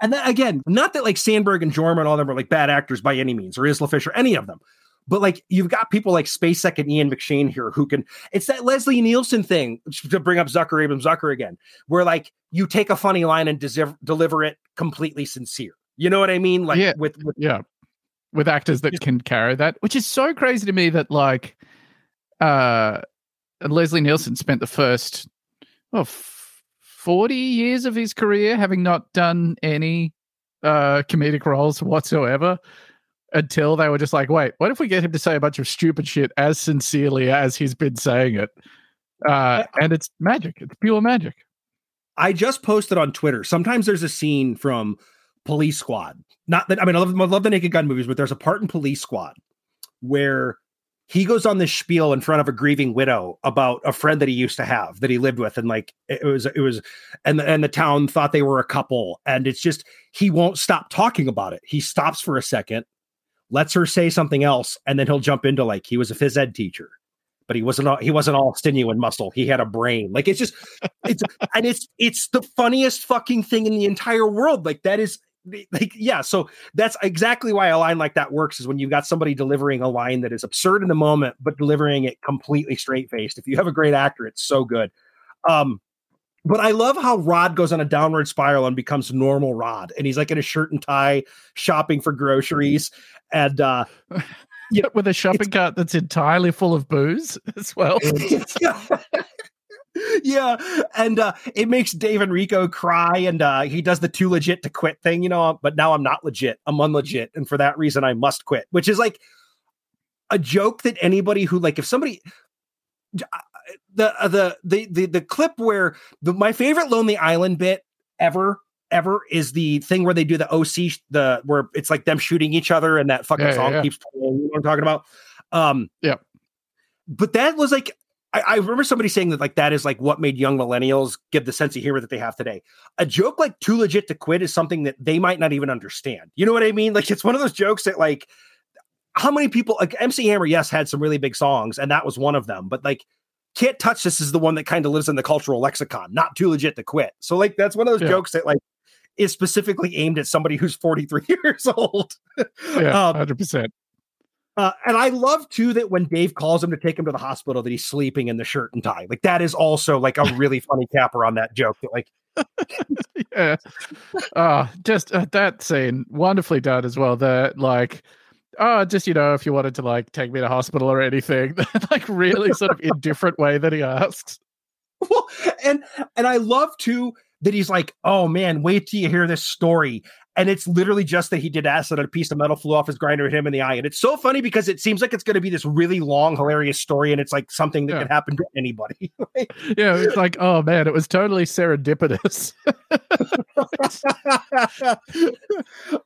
And then again, not that like Samberg and Jorma and all them are like bad actors by any means, or Isla Fisher, any of them. But like you've got people like Spacek and Ian McShane here who can. It's that Leslie Nielsen thing to bring up Zucker Abraham Zucker again, where like you take a funny line and deliver it completely sincere. You know what I mean? Like yeah, with, with yeah, with actors that can carry that, which is so crazy to me that like uh, Leslie Nielsen spent the first oh, 40 years of his career having not done any uh, comedic roles whatsoever until they were just like, wait, what if we get him to say a bunch of stupid shit as sincerely as he's been saying it? Uh, and it's magic. It's pure magic. I just posted on Twitter. Sometimes there's a scene from Police Squad. Not that I mean, I love, I love the Naked Gun movies, but there's a part in Police Squad where he goes on this spiel in front of a grieving widow about a friend that he used to have that he lived with and like it was it was and the, and the town thought they were a couple and it's just he won't stop talking about it. He stops for a second lets her say something else and then he'll jump into like he was a phys ed teacher but he wasn't all, he wasn't all sinew and muscle. He had a brain. Like it's just it's and it's it's the funniest fucking thing in the entire world. Like that is like yeah so that's exactly why a line like that works is when you've got somebody delivering a line that is absurd in the moment but delivering it completely straight faced if you have a great actor it's so good um but I love how Rod goes on a downward spiral and becomes normal Rod. And he's like in a shirt and tie shopping for groceries. And uh yeah, with a shopping cart that's entirely full of booze as well. yeah, and uh, it makes Dave and Rico cry, and uh, he does the too legit to quit thing, you know. But now I'm not legit; I'm unlegit, and for that reason, I must quit. Which is like a joke that anybody who like, if somebody uh, the uh, the the the the clip where the my favorite Lonely Island bit ever ever is the thing where they do the OC the where it's like them shooting each other and that fucking yeah, song yeah. keeps playing. You know what I'm talking about? Um, yeah. But that was like I, I, remember somebody saying that like that is like what made young millennials give the sense of humor that they have today. A joke like too legit to quit is something that they might not even understand. You know what I mean? Like it's one of those jokes that like how many people like MC Hammer, yes, had some really big songs, and that was one of them, but like can't touch this is the one that kind of lives in the cultural lexicon, not too legit to quit. So like that's one of those yeah. jokes that like is specifically aimed at somebody who's 43 years old. yeah, um, 100%. Uh, and I love too that when Dave calls him to take him to the hospital, that he's sleeping in the shirt and tie. Like that is also like a really funny capper on that joke. That like, yeah, uh, just uh, that scene wonderfully done as well. That like, oh, just you know, if you wanted to like take me to hospital or anything, like really sort of indifferent way that he asks. Well, and and I love too that he's like, oh man, wait till you hear this story. And it's literally just that he did acid and a piece of metal flew off his grinder hit him in the eye. And it's so funny because it seems like it's going to be this really long, hilarious story. And it's like something that yeah. could happen to anybody. yeah. It's like, oh man, it was totally serendipitous.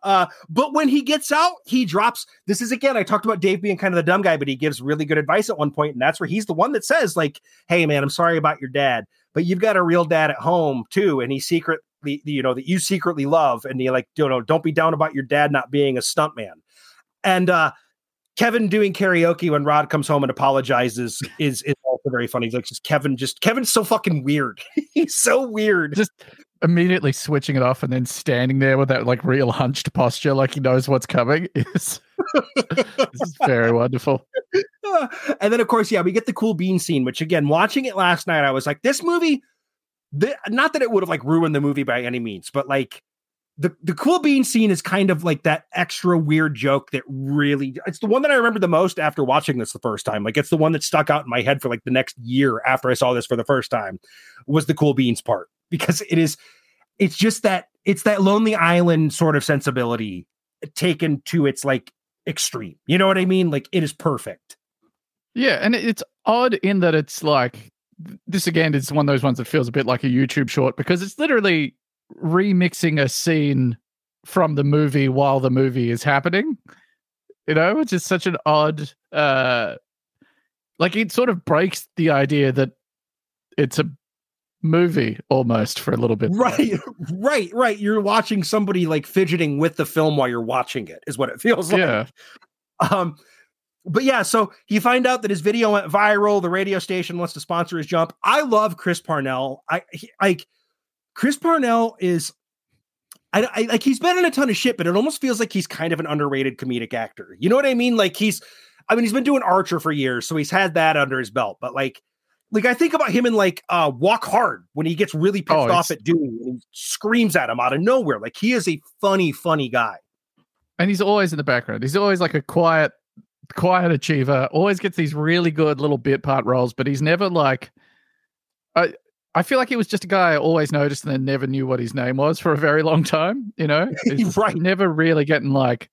uh, but when he gets out, he drops. This is again, I talked about Dave being kind of the dumb guy, but he gives really good advice at one point, and that's where he's the one that says, like, "Hey, man, I'm sorry about your dad, but you've got a real dad at home too, and he you know, that you secretly love, and you're like, you know, don't be down about your dad not being a stuntman." And uh, Kevin doing karaoke when Rod comes home and apologizes is is also very funny. Like just Kevin, just Kevin's so fucking weird. He's so weird. Just immediately switching it off and then standing there with that like real hunched posture, like he knows what's coming. Is is very wonderful. and then of course, yeah, we get the cool bean scene. Which again, watching it last night, I was like, this movie. The, not that it would have like ruined the movie by any means, but like the the cool bean scene is kind of like that extra weird joke that really it's the one that I remember the most after watching this the first time. Like it's the one that stuck out in my head for like the next year after I saw this for the first time was the cool beans part because it is it's just that it's that lonely island sort of sensibility taken to its like extreme. You know what I mean? Like it is perfect. Yeah, and it's odd in that it's like this again is one of those ones that feels a bit like a YouTube short because it's literally remixing a scene from the movie while the movie is happening. You know, which is such an odd uh like it sort of breaks the idea that it's a movie almost for a little bit. Right, right, right. You're watching somebody like fidgeting with the film while you're watching it, is what it feels like. Yeah. Um, but yeah, so you find out that his video went viral. The radio station wants to sponsor his jump. I love Chris Parnell. I like Chris Parnell is I, I, like he's been in a ton of shit, but it almost feels like he's kind of an underrated comedic actor. You know what I mean? Like he's I mean, he's been doing Archer for years, so he's had that under his belt. But like like I think about him in like uh Walk Hard when he gets really pissed oh, off at Dewey and screams at him out of nowhere. Like he is a funny, funny guy. And he's always in the background. He's always like a quiet, quiet achiever. Always gets these really good little bit part roles, but he's never like I I feel like he was just a guy I always noticed and then never knew what his name was for a very long time. You know, right? Never really getting like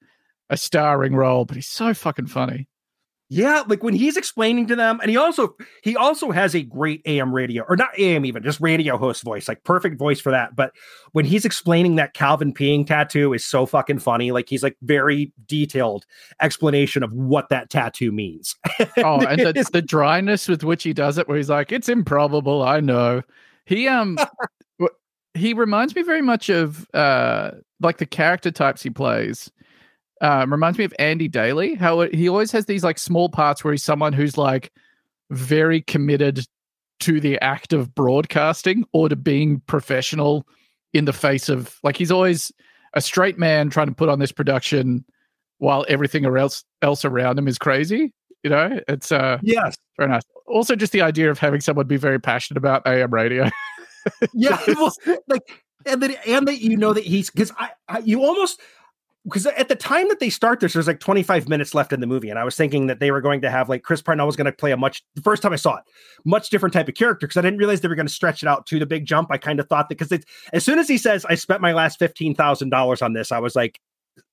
a starring role, but he's so fucking funny. Yeah, like when he's explaining to them, and he also he also has a great AM radio or not AM even just radio host voice, like perfect voice for that. But when he's explaining that Calvin peeing tattoo is so fucking funny, like he's like very detailed explanation of what that tattoo means. oh, and the, the dryness with which he does it, where he's like, "It's improbable, I know." He um he reminds me very much of uh like the character types he plays um, reminds me of Andy Daly. How he always has these like small parts where he's someone who's like very committed to the act of broadcasting or to being professional in the face of like he's always a straight man trying to put on this production while everything else else around him is crazy. You know, it's uh yes, very nice. Also, just the idea of having someone be very passionate about AM radio. yeah, well, like and that and that you know that he's because I, I you almost because at the time that they start this, there's like 25 minutes left in the movie, and I was thinking that they were going to have like Chris Parnell was going to play a much the first time I saw it, much different type of character because I didn't realize they were going to stretch it out to the big jump. I kind of thought that because as soon as he says I spent my last fifteen thousand dollars on this, I was like,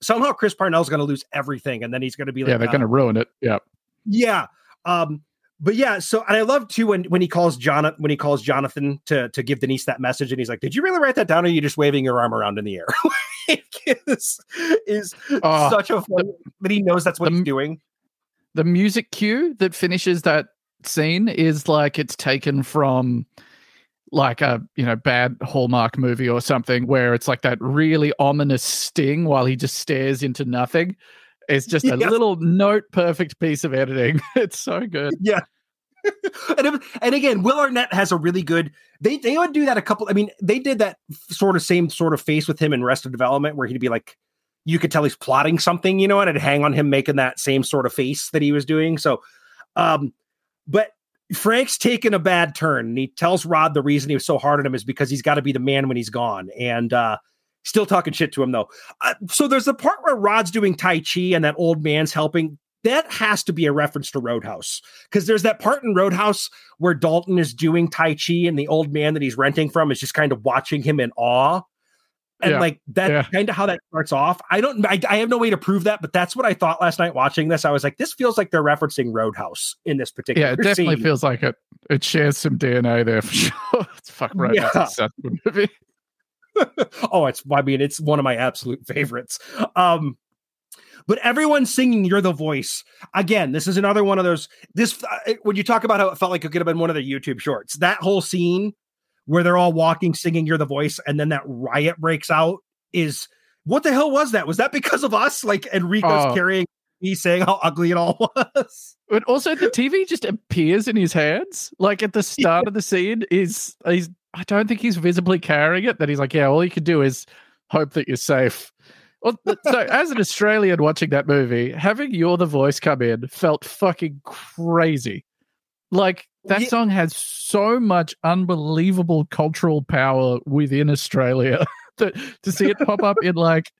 somehow Chris Parnell's going to lose everything, and then he's going to be like, yeah, they're uh, going to ruin it. Yeah, yeah. Um, but yeah, so and I love too when when he calls Jonathan when he calls Jonathan to to give Denise that message, and he's like, "Did you really write that down, or are you just waving your arm around in the air?" is is uh, such a fun that he knows that's what the, he's doing. The music cue that finishes that scene is like it's taken from like a you know bad hallmark movie or something where it's like that really ominous sting while he just stares into nothing it's just a yes. little note perfect piece of editing. It's so good. Yeah. and, it, and again, Will Arnett has a really good. They they would do that a couple. I mean, they did that sort of same sort of face with him in Arrested Development, where he'd be like, you could tell he's plotting something, you know, and it'd hang on him making that same sort of face that he was doing. So, um, but Frank's taken a bad turn, and he tells Rod the reason he was so hard on him is because he's got to be the man when he's gone, and uh, Still talking shit to him though. Uh, so there's the part where Rod's doing Tai Chi and that old man's helping. That has to be a reference to Roadhouse because there's that part in Roadhouse where Dalton is doing Tai Chi and the old man that he's renting from is just kind of watching him in awe. And yeah, like that's yeah. kind of how that starts off. I don't, I, I, have no way to prove that, but that's what I thought last night watching this. I was like, this feels like they're referencing Roadhouse in this particular. Yeah, it definitely scene. feels like it. It shares some DNA there for sure. it's fuck Roadhouse. Yeah. movie. oh, it's I mean, it's one of my absolute favorites. Um, but everyone's singing "You're the Voice." Again, this is another one of those. This uh, when you talk about how it felt like it could have been one of the YouTube shorts. That whole scene where they're all walking, singing "You're the Voice," and then that riot breaks out is what the hell was that? Was that because of us? Like Enrico's Oh. carrying me saying how ugly it all was. But also the TV just appears in his hands. Like at the start of the scene is he's I don't think he's visibly carrying it. That he's like, yeah, all you can do is hope that you're safe. Well, so as an Australian watching that movie, having You're the Voice come in felt fucking crazy. Like that Yeah. song has so much unbelievable cultural power within Australia that to see it pop up in like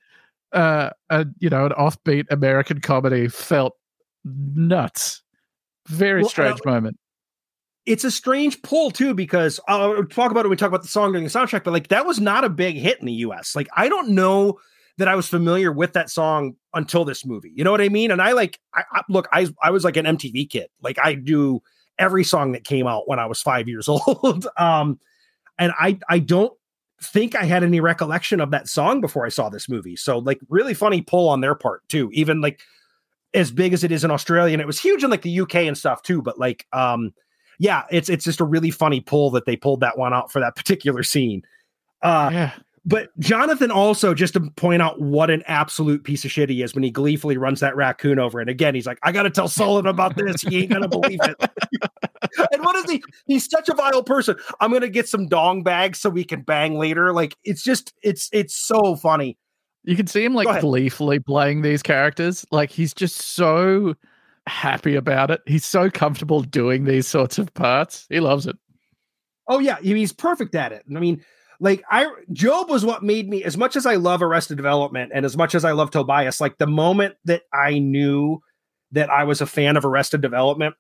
uh, a you know an offbeat American comedy felt nuts. Very Well, strange moment. It's a strange pull too because uh, we'll talk about it when we talk about the song during the soundtrack but like that was not a big hit in the us like i don't know that i was familiar with that song until this movie. You know what i mean? And i like I, I look i i was like an mtv kid. Like i do every song that came out when i was five years old. Um and i i don't think i had any recollection of that song before i saw this movie. So like really funny pull on their part too. Even like as big as it is in australia and it was huge in like the uk and stuff too but like um yeah, it's it's just a really funny pull that they pulled that one out for that particular scene. Uh, yeah. but Jonathan also just to point out what an absolute piece of shit he is when he gleefully runs that raccoon over. And again, he's like, I got to tell Sullivan about this. He ain't gonna believe it. and what is he? He's such a vile person. I'm gonna get some dong bags so we can bang later. Like it's just it's it's so funny. You can see him like gleefully playing these characters. Like he's just so happy about it. He's so comfortable doing these sorts of parts. He loves it. Oh yeah, he's perfect at it. I mean, like I Gob was what made me as much as I love Arrested Development and as much as I love Tobias, like the moment that I knew that I was a fan of Arrested Development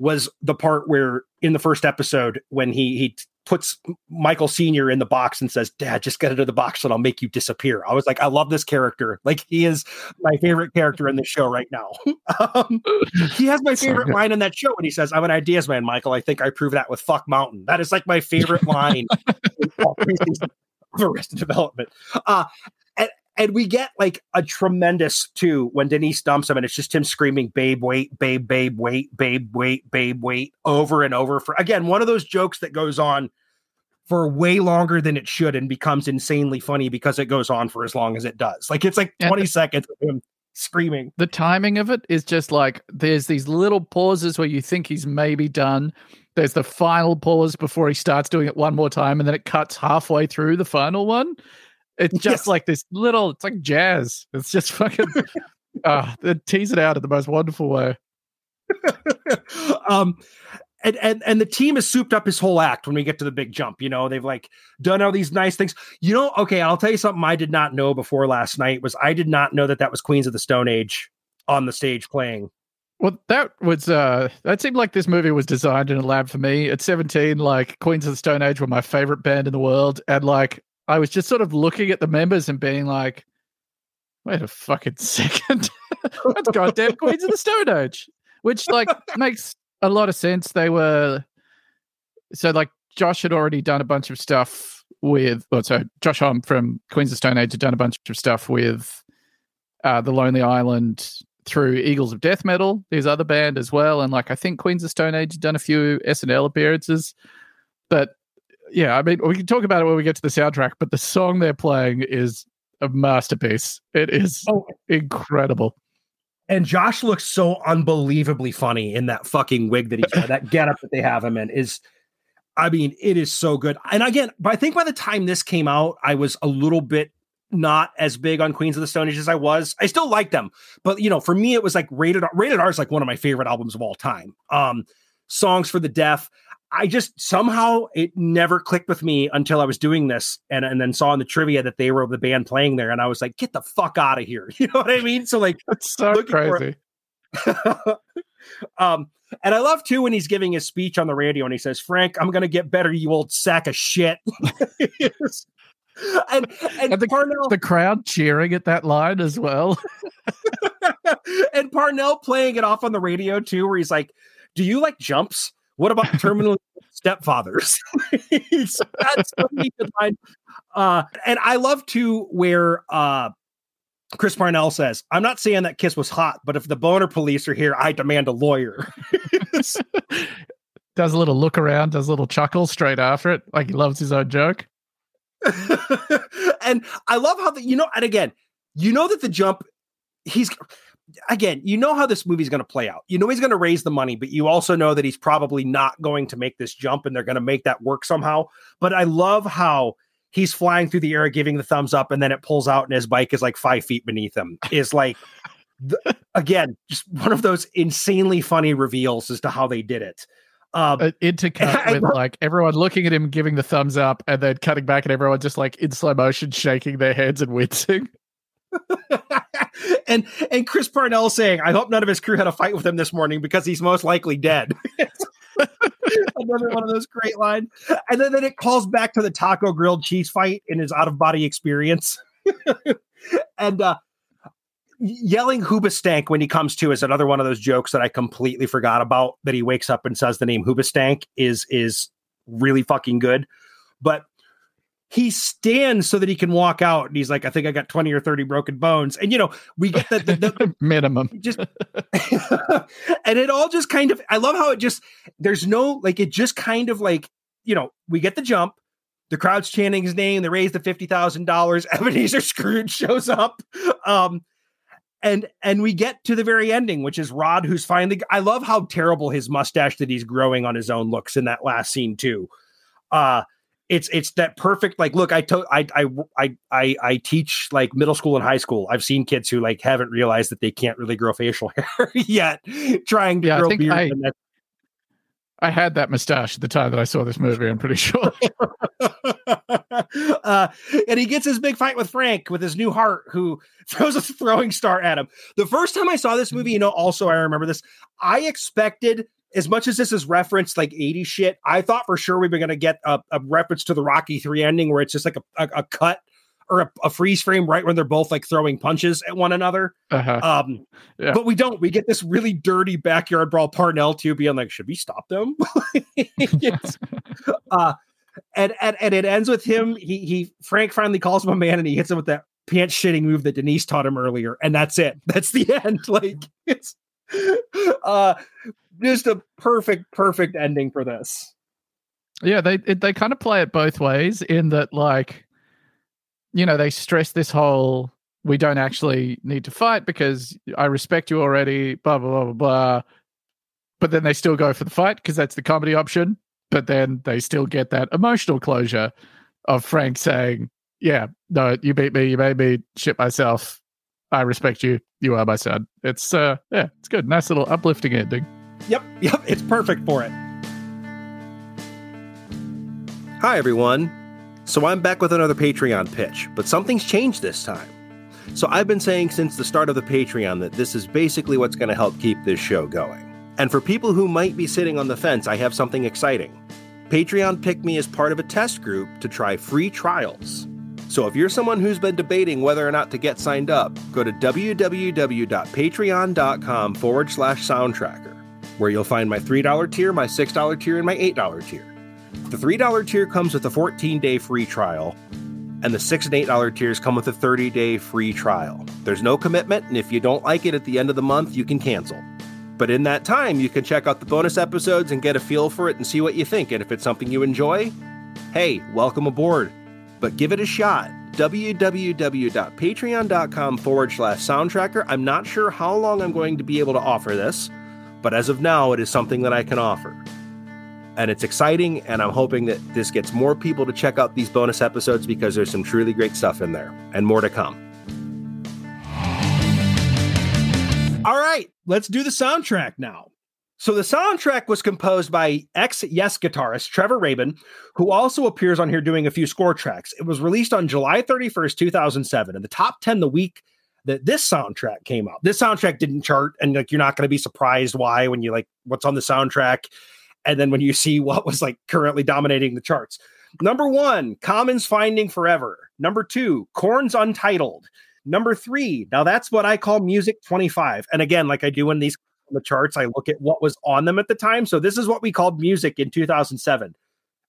was the part where in the first episode when he he puts Michael Senior in the box and says, "Dad, just get into the box and I'll make you disappear." I was like, I love this character. Like he is my favorite character in the show right now. um, he has my favorite good. line in that show when he says, "I'm an ideas man, Michael. I think I proved that with Fuck Mountain." That is like my favorite line of Arrested Development. Uh, and and we get like a tremendous too when Denise dumps him, and it's just him screaming, "Babe, wait, babe, babe, wait, babe, wait, babe, wait," over and over for again one of those jokes that goes on for way longer than it should and becomes insanely funny because it goes on for as long as it does. Like it's like Yeah. 20 seconds of him screaming. The timing of it is just like there's these little pauses where you think he's maybe done. There's the final pause before he starts doing it one more time, and then it cuts halfway through the final one. It's just Yes. like this little, it's like jazz. It's just fucking, uh, they tease it out in the most wonderful way. um and, and and the team has souped up his whole act when we get to the big jump. You know, they've like done all these nice things. You know, okay, I'll tell you something I did not know before last night was I did not know that that was Queens of the Stone Age on the stage playing. Well, that was uh that seemed like this movie was designed in a lab for me. At 17, like Queens of the Stone Age were my favorite band in the world. And like I was just sort of looking at the members and being like, wait a fucking second. That's goddamn Queens of the Stone Age. Which like makes a lot of sense. They were so like Josh had already done a bunch of stuff with well, so Josh Homme from Queens of Stone Age had done a bunch of stuff with uh, the Lonely Island through Eagles of Death Metal, his other band as well, and like I think Queens of Stone Age had done a few SNL appearances. But yeah, I mean we can talk about it when we get to the soundtrack. But the song they're playing is a masterpiece. It is Oh. incredible. And Josh looks so unbelievably funny in that fucking wig that he that getup that they have him in is I mean, it is so good. And again, but I think by the time this came out, I was a little bit not as big on Queens of the Stone Age as I was. I still like them, but you know, for me, it was like rated R. Rated R is like one of my favorite albums of all time. Um, songs for the deaf. I just somehow it never clicked with me until I was doing this and, and then saw in the trivia that they were the band playing there. And I was like, get the fuck out of here. You know what I mean? So like It's so crazy. um, and I love too when he's giving his speech on the radio and he says, Frank, I'm gonna get better, you old sack of shit. and and, And the- Parnell The crowd cheering at that line as well. and Parnell playing it off on the radio too, where he's like, Do you like jumps? What about terminal stepfathers. That's a good line. Uh, and I love to where uh, Chris Parnell says, I'm not saying that kiss was hot, but if the boner police are here, I demand a lawyer. does a little look around, does a little chuckle straight after it, like he loves his own joke. and I love how the, you know, and again, you know that the jump, he's, again, you know how this movie's going to play out. You know he's going to raise the money, but you also know that he's probably not going to make this jump and they're going to make that work somehow. But I love how he's flying through the air, giving the thumbs up, and then it pulls out and his bike is like five feet beneath him. Is like, the, again, just one of those insanely funny reveals as to how they did it. Um, uh, intercut with like everyone looking at him giving the thumbs up and then cutting back and everyone just like in slow motion shaking their heads and wincing. And and Chris Parnell saying, "I hope none of his crew had a fight with him this morning because he's most likely dead." Another one of those great lines. And then, then it calls back to the taco grilled cheese fight in his out of body experience. and uh, yelling Hoobastank when he comes to is another one of those jokes that I completely forgot about. That he wakes up and says the name Hoobastank is is really fucking good. But he stands so that he can walk out. And he's like i think i got 20 or 30 broken bones. And you know we get the, the, the minimum. just and it all just kind of i love how it just there's no like it just kind of like you know we get the jump the crowd's chanting his name they raise the $50000 ebenezer scrooge shows up um and and we get to the very ending which is rod who's finally i love how terrible his mustache that he's growing on his own looks in that last scene too. Uh it's it's that perfect like look I, to, I I I I teach like middle school and high school. I've seen kids who like haven't realized that they can't really grow facial hair yet trying to yeah, grow beard I, I had that mustache at the time that I saw this movie I'm pretty sure. Uh, and he gets his big fight with Frank with his new heart who throws a throwing star at him. The first time I saw this movie you know also I remember this I expected as much as this is referenced like 80 shit, I thought for sure we were going to get a, a, reference to the Rocky 3 ending where it's just like a, a, a cut or a, a, freeze frame right when they're both like throwing punches at one another. Uh-huh. Um, yeah. But we don't. We get this really dirty backyard brawl Parnell too being like, should we stop them? uh, and, and and it ends with him. He he Frank finally calls him a man and he hits him with that pants shitting move that Denise taught him earlier, and that's it. That's the end. Like it's uh just a perfect, perfect ending for this. Yeah, they they kind of play it both ways in that, like, you know, they stress this whole we don't actually need to fight because I respect you already, blah blah blah blah blah. But then they still go for the fight because that's the comedy option. But then they still get that emotional closure of Frank saying, "Yeah, no, you beat me, you made me shit myself. I respect you. You are my son." It's uh, yeah, it's good. Nice little uplifting ending. Yep, yep, it's perfect for it. Hi, everyone. So I'm back with another Patreon pitch, but something's changed this time. So I've been saying since the start of the Patreon that this is basically what's going to help keep this show going. And for people who might be sitting on the fence, I have something exciting. Patreon picked me as part of a test group to try free trials. So if you're someone who's been debating whether or not to get signed up, go to www.patreon.com forward slash soundtracker where you'll find my $3 tier, my $6 tier, and my $8 tier. The $3 tier comes with a 14 day free trial, and the 6 and $8 tiers come with a 30 day free trial. There's no commitment, and if you don't like it at the end of the month, you can cancel. But in that time, you can check out the bonus episodes and get a feel for it and see what you think. And if it's something you enjoy, hey, welcome aboard. But give it a shot www.patreon.com forward slash soundtracker. I'm not sure how long I'm going to be able to offer this. But as of now, it is something that I can offer. And it's exciting, and I'm hoping that this gets more people to check out these bonus episodes because there's some truly great stuff in there, and more to come. All right, let's do the soundtrack now. So the soundtrack was composed by ex Yes guitarist Trevor Rabin, who also appears on here doing a few score tracks. It was released on July 31st, 2007, and the top 10 the week that this soundtrack came out. This soundtrack didn't chart, and like you're not going to be surprised why when you like what's on the soundtrack, and then when you see what was like currently dominating the charts. Number one, Common's Finding Forever. Number two, Korn's Untitled. Number three, now that's what I call Music 25. And again, like I do in these the charts, I look at what was on them at the time. So this is what we called music in 2007.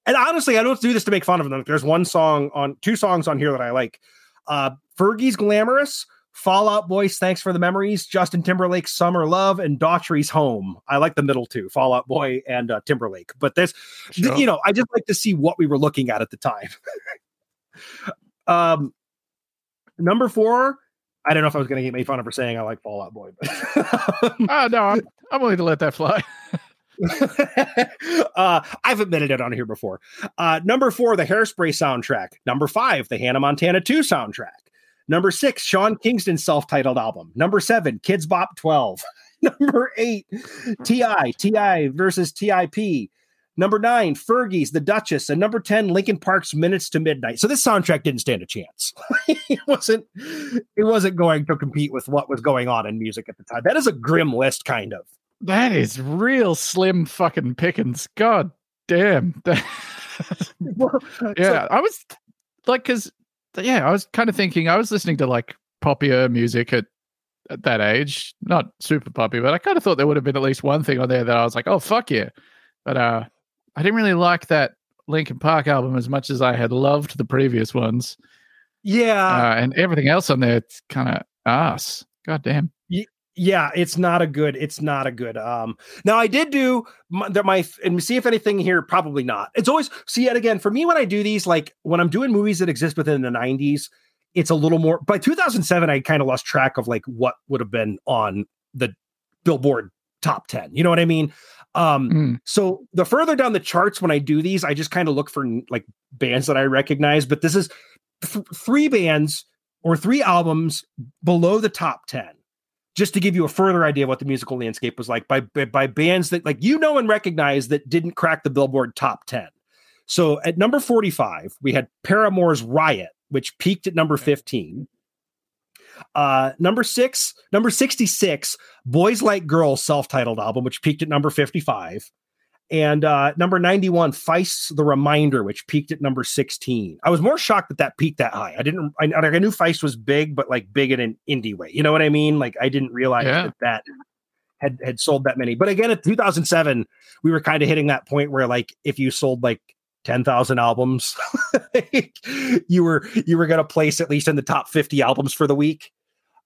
And honestly, I don't do this to make fun of them. There's one song on two songs on here that I like. Uh, Fergie's Glamorous, Fall Out Boy's, Thanks for the Memories, Justin Timberlake's Summer Love, and Daughtry's Home. I like the middle two, Fall Out Boy and uh, Timberlake. But this, Sure. you know, I just like to see what we were looking at at the time. um, number four, I don't know if I was going to get made fun of for saying I like Fall Out Boy, but Oh no, I'm, I'm willing to let that fly. uh, I've admitted it on here before. Uh, number four, the Hairspray soundtrack. Number five, the Hannah Montana 2 soundtrack. Number six, Sean Kingston's self titled album. Number seven, Kidz Bop 12. Number eight, T.I. T.I. versus T.I.P. Number nine, Fergie's The Duchess. And number 10, Linkin Park's Minutes to Midnight. So this soundtrack didn't stand a chance. it wasn't it wasn't going to compete with what was going on in music at the time. That is a grim list, kind of. That is real slim fucking pickings. God damn. yeah, I was like, because yeah, I was kind of thinking I was listening to like poppier music at, at that age, not super poppy, but I kind of thought there would have been at least one thing on there that I was like, oh fuck yeah, but uh, I didn't really like that Linkin Park album as much as I had loved the previous ones, Yeah. uh, and everything else on there it's kind of ass. God damn. yeah it's not a good it's not a good um now i did do my, my and see if anything here probably not it's always see yet again for me when i do these like when i'm doing movies that exist within the 90s it's a little more by 2007 i kind of lost track of like what would have been on the billboard top 10 you know what i mean um Mm. so the further down the charts when I do these, I just kind of look for like bands that I recognize. But this is th- three bands or three albums below the top ten, just to give you a further idea of what the musical landscape was like by by, bands that like you know and recognize that didn't crack the Billboard top ten. So at number forty-five, we had Paramore's Riot, which peaked at number fifteen. Uh, number six, number 66, Boys Like Girls self-titled album, which peaked at number 55. And uh, number 91, Feist's The Reminder, which peaked at number 16. I was more shocked that that peaked that high. I didn't, I, I knew Feist was big, but like big in an indie way. You know what I mean? Like I didn't realize Yeah. that that had, had sold that many. But again, at 2007, we were kind of hitting that point where like if you sold like 10,000 albums, you were, you were going to place at least in the top 50 albums for the week.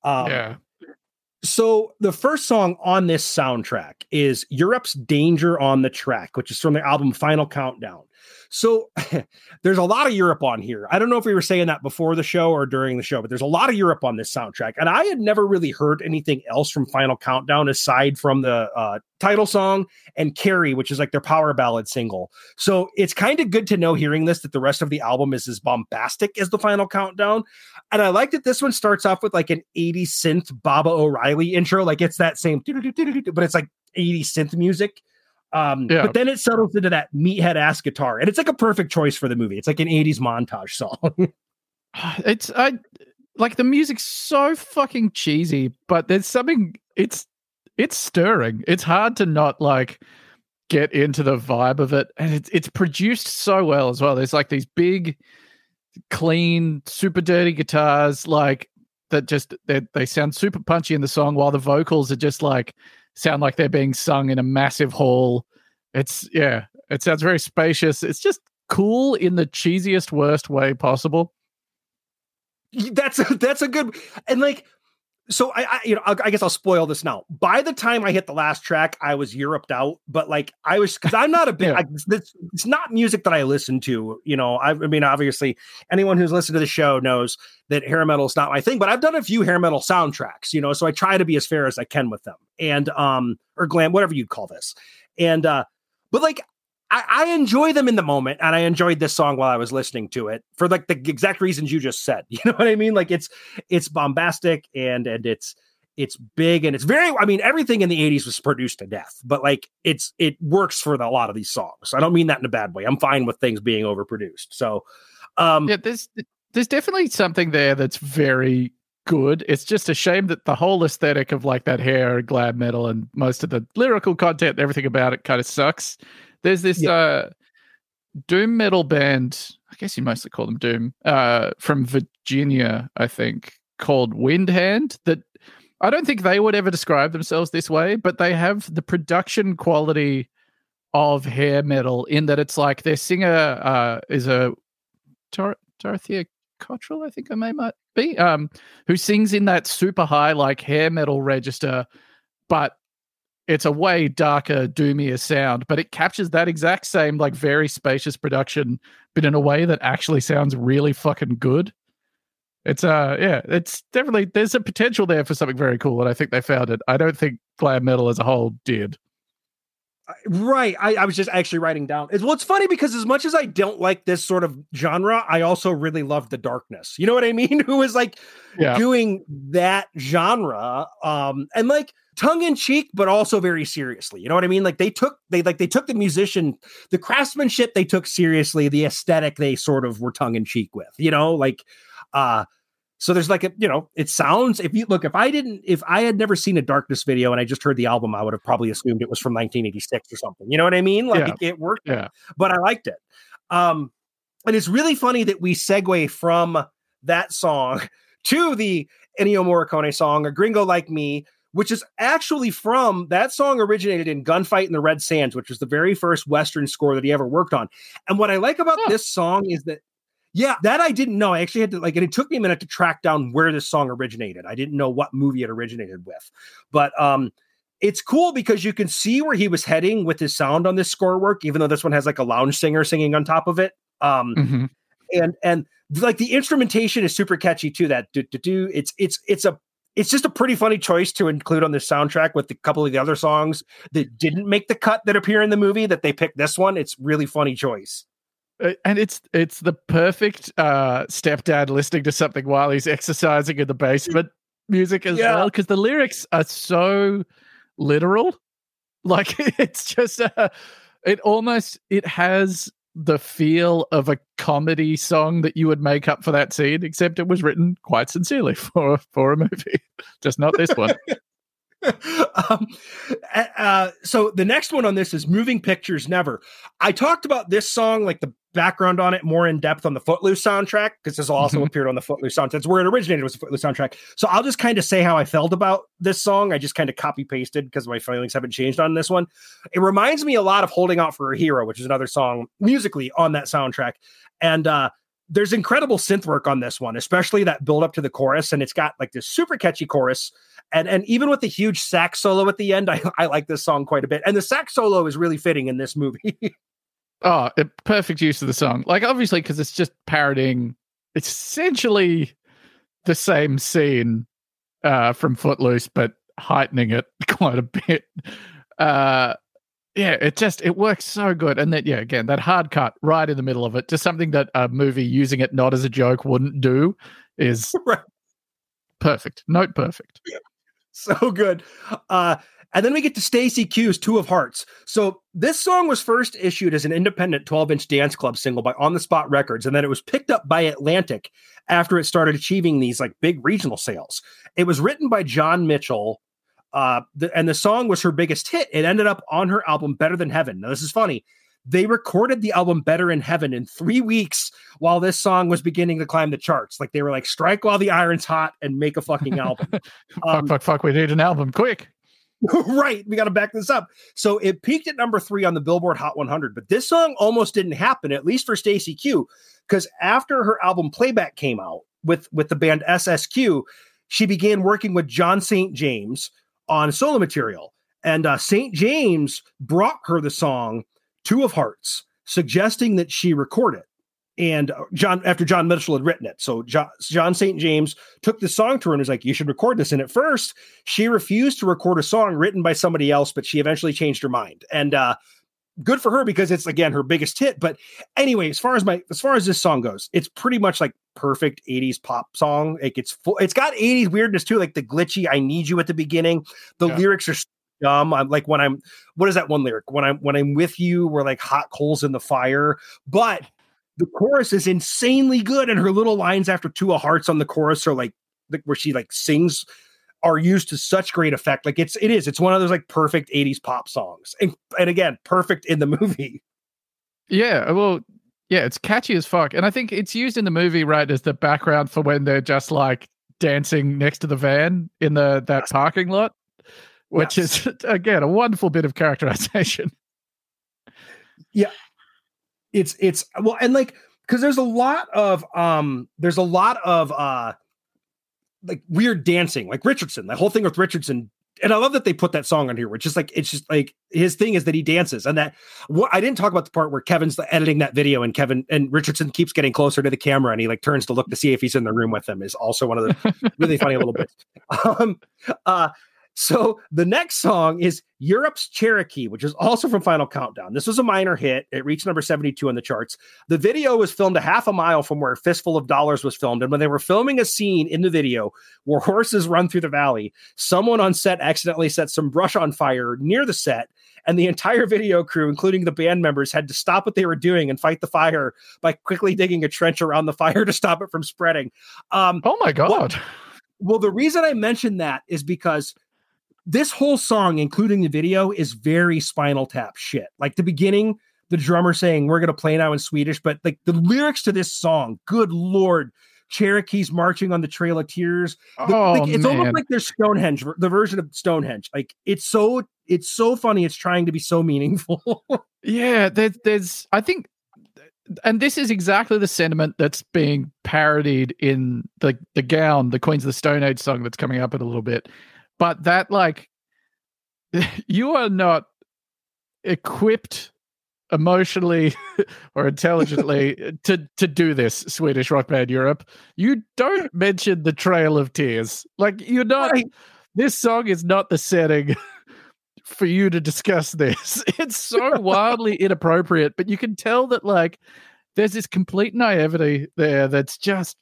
Um, yeah. so the first song on this soundtrack is Europe's Danger on the Track, which is from the album Final Countdown. So there's a lot of Europe on here. I don't know if we were saying that before the show or during the show, but there's a lot of Europe on this soundtrack. And I had never really heard anything else from Final Countdown aside from the uh, title song and Carrie, which is like their power ballad single. So it's kind of good to know hearing this that the rest of the album is as bombastic as the Final Countdown. And I like that this one starts off with like an 80s synth Baba O'Riley intro. Like it's that same, but it's like 80s synth music. Um, Yeah. But then it settles into that meathead ass guitar. And it's like a perfect choice for the movie. It's like an 80s montage song. it's I like the music's so fucking cheesy, but there's something it's it's stirring. It's hard to not like get into the vibe of it, and it's it's produced so well as well. There's like these big, clean, super dirty guitars, like that just they they sound super punchy in the song, while the vocals are just like sound like they're being sung in a massive hall. It's yeah, it sounds very spacious. It's just cool in the cheesiest worst way possible. that's a, that's a good and like so I, I you know I, guess I'll spoil this now. By the time I hit the last track, I was Europed out, but like I was because I'm not a big. Yeah. I, it's, it's not music that I listen to. You know, I, I mean, obviously, anyone who's listened to the show knows that hair metal is not my thing. But I've done a few hair metal soundtracks. You know, so I try to be as fair as I can with them, and um or glam, whatever you'd call this, and uh, but like I, I enjoy them in the moment, and I enjoyed this song while I was listening to it for like the exact reasons you just said. You know what I mean? Like it's it's bombastic and and it's it's big and it's very. I mean, everything in the '80s was produced to death, but like it's it works for the, a lot of these songs. I don't mean that in a bad way. I'm fine with things being overproduced. So, um, yeah there's there's definitely something there that's very good it's just a shame that the whole aesthetic of like that hair glam metal and most of the lyrical content everything about it kind of sucks there's this Yeah. uh doom metal band i guess you mostly call them doom uh from virginia i think called windhand that I don't think they would ever describe themselves this way, but they have the production quality of hair metal in that it's like their singer uh, is a Dor- Dorthia Cottrell, I think I may might be, um, who sings in that super high like hair metal register, but it's a way darker, doomier sound, but it captures that exact same like very spacious production, but in a way that actually sounds really fucking good. It's uh yeah, it's definitely there's a potential there for something very cool, and I think they found it. I don't think glam metal as a whole did. Right. I, I was just actually writing down. It's well, it's funny because as much as I don't like this sort of genre, I also really love the darkness. You know what I mean? Who is like Yeah. doing that genre. Um, and like tongue in cheek, but also very seriously. You know what I mean? Like they took they like they took the musician, the craftsmanship they took seriously, the aesthetic they sort of were tongue in cheek with, you know, like uh so there's like a you know it sounds if you look if I didn't if I had never seen a darkness video and I just heard the album I would have probably assumed it was from 1986 or something you know what I mean like Yeah. it, it worked Yeah. but I liked it um and it's really funny that we segue from that song to the Ennio Morricone song a gringo like me which is actually from that song originated in Gunfight in the Red Sands which was the very first western score that he ever worked on and what I like about Huh. this song is that yeah, that I didn't know. I actually had to like, and it took me a minute to track down where this song originated. I didn't know what movie it originated with, but um, it's cool because you can see where he was heading with his sound on this score work, even though this one has like a lounge singer singing on top of it. Um, Mhm. and and like the instrumentation is super catchy too. That do do do. It's it's it's a it's just a pretty funny choice to include on this soundtrack with a couple of the other songs that didn't make the cut that appear in the movie. That they picked this one. It's really funny choice. Uh, and it's it's the perfect uh stepdad listening to something while he's exercising in the basement music as Yeah. well because the lyrics are so literal like it's just uh, it almost it has the feel of a comedy song that you would make up for that scene except it was written quite sincerely for for a movie just not this one um, uh, so the next one on this is Moving Pictures Never. I talked about this song, like the background on it, more in depth on the Footloose soundtrack, because this also Mhm. appeared on the Footloose soundtrack. That's where it originated, was the Footloose soundtrack. So I'll just kind of say how I felt about this song. I just kind of copy pasted because my feelings haven't changed on this one. It reminds me a lot of Holding Out for a Hero, which is another song musically on that soundtrack. And uh, there's incredible synth work on this one, especially that build up to the chorus. And it's got like this super catchy chorus. And and even with the huge sax solo at the end, I, I like this song quite a bit. And the sax solo is really fitting in this movie. Oh, perfect use of the song. Like obviously because it's just parodying essentially the same scene uh from Footloose but heightening it quite a bit. Uh yeah, it just it works so good. And that yeah, again, that hard cut right in the middle of it, just something that a movie using it not as a joke wouldn't do is Right. perfect. Note perfect. so good. Uh, and then we get to Stacey Q's Two of Hearts. So this song was first issued as an independent 12 inch dance club single by On the Spot Records, and then it was picked up by Atlantic after it started achieving these like big regional sales. It was written by John Mitchell. Uh, the, and the song was her biggest hit. It ended up on her album Better Than Heaven. Now, this is funny. They recorded the album Better in Heaven in three weeks while this song was beginning to climb the charts. Like they were like, strike while the iron's hot and make a fucking album. Um, fuck, fuck, fuck. We need an album quick. right. We got to back this up. So it peaked at number three on the Billboard Hot 100, but this song almost didn't happen, at least for Stacey Q, because after her album Playback came out with with the band SSQ, she began working with John St. James on solo material, and uh, St. James brought her the song Two of Hearts, suggesting that she record it. And uh, John, after John Mitchell had written it, so John, John St. James took the song to her and was like, "You should record this." And at first, she refused to record a song written by somebody else, but she eventually changed her mind. And uh, good for her because it's again her biggest hit. But anyway, as far as my as far as this song goes, it's pretty much like perfect 80s pop song. Like it's full, it's got 80s weirdness too, like the glitchy "I need you" at the beginning. The Yeah. lyrics are dumb. I'm like when I'm what is that one lyric? When I'm when I'm with you, we're like hot coals in the fire. But the chorus is insanely good, and her little lines after two of hearts on the chorus are like like where she like sings are used to such great effect. Like it's it is. It's one of those like perfect 80s pop songs. And and again, perfect in the movie. Yeah, well, yeah, it's catchy as fuck, and I think it's used in the movie right as the background for when they're just like dancing next to the van in the that Yes. parking lot, which Yes. is again a wonderful bit of characterization. Yeah, it's it's well and like because there's a lot of um there's a lot of uh like weird dancing like richardson the whole thing with richardson. And i love that they put that song on here which is like it's just like his thing is that he dances. And that what i didn't talk about the part where kevin's editing that video and kevin and richardson keeps getting closer to the camera and he like turns to look to see if he's in the room with them is also one of the really funny little bits. Um uh so the next song is Europe's Cherokee, which is also from Final Countdown. This was a minor hit. It reached number 72 on the charts. The video was filmed a half a mile from where Fistful of Dollars was filmed. And when they were filming a scene in the video where horses run through the valley, someone on set accidentally set some brush on fire near the set. And the entire video crew, including the band members, had to stop what they were doing and fight the fire by quickly digging a trench around the fire to stop it from spreading. Um, Oh my god! well, the reason I mentioned that is because this whole song, including the video, is very spinal tap shit. Like the beginning, the drummer saying, We're gonna play now in Swedish, but like the lyrics to this song, good lord, Cherokee's marching on the Trail of Tears. The- oh like, it's man! almost like there's Stonehenge, the version of Stonehenge. Like it's so it's so funny, it's trying to be so meaningful. Yeah, there's, there's, I think, and this is exactly the sentiment that's being parodied in the the gown, the Queens of the Stone Age song that's coming up in a little bit. But that, like, you are not equipped emotionally or intelligently to to do this swedish rock band europe you don't mention the trail of tears like you're not Right. this song is not the setting for you to discuss this. It's so wildly inappropriate, but you can tell that like there's this complete naivety there that's just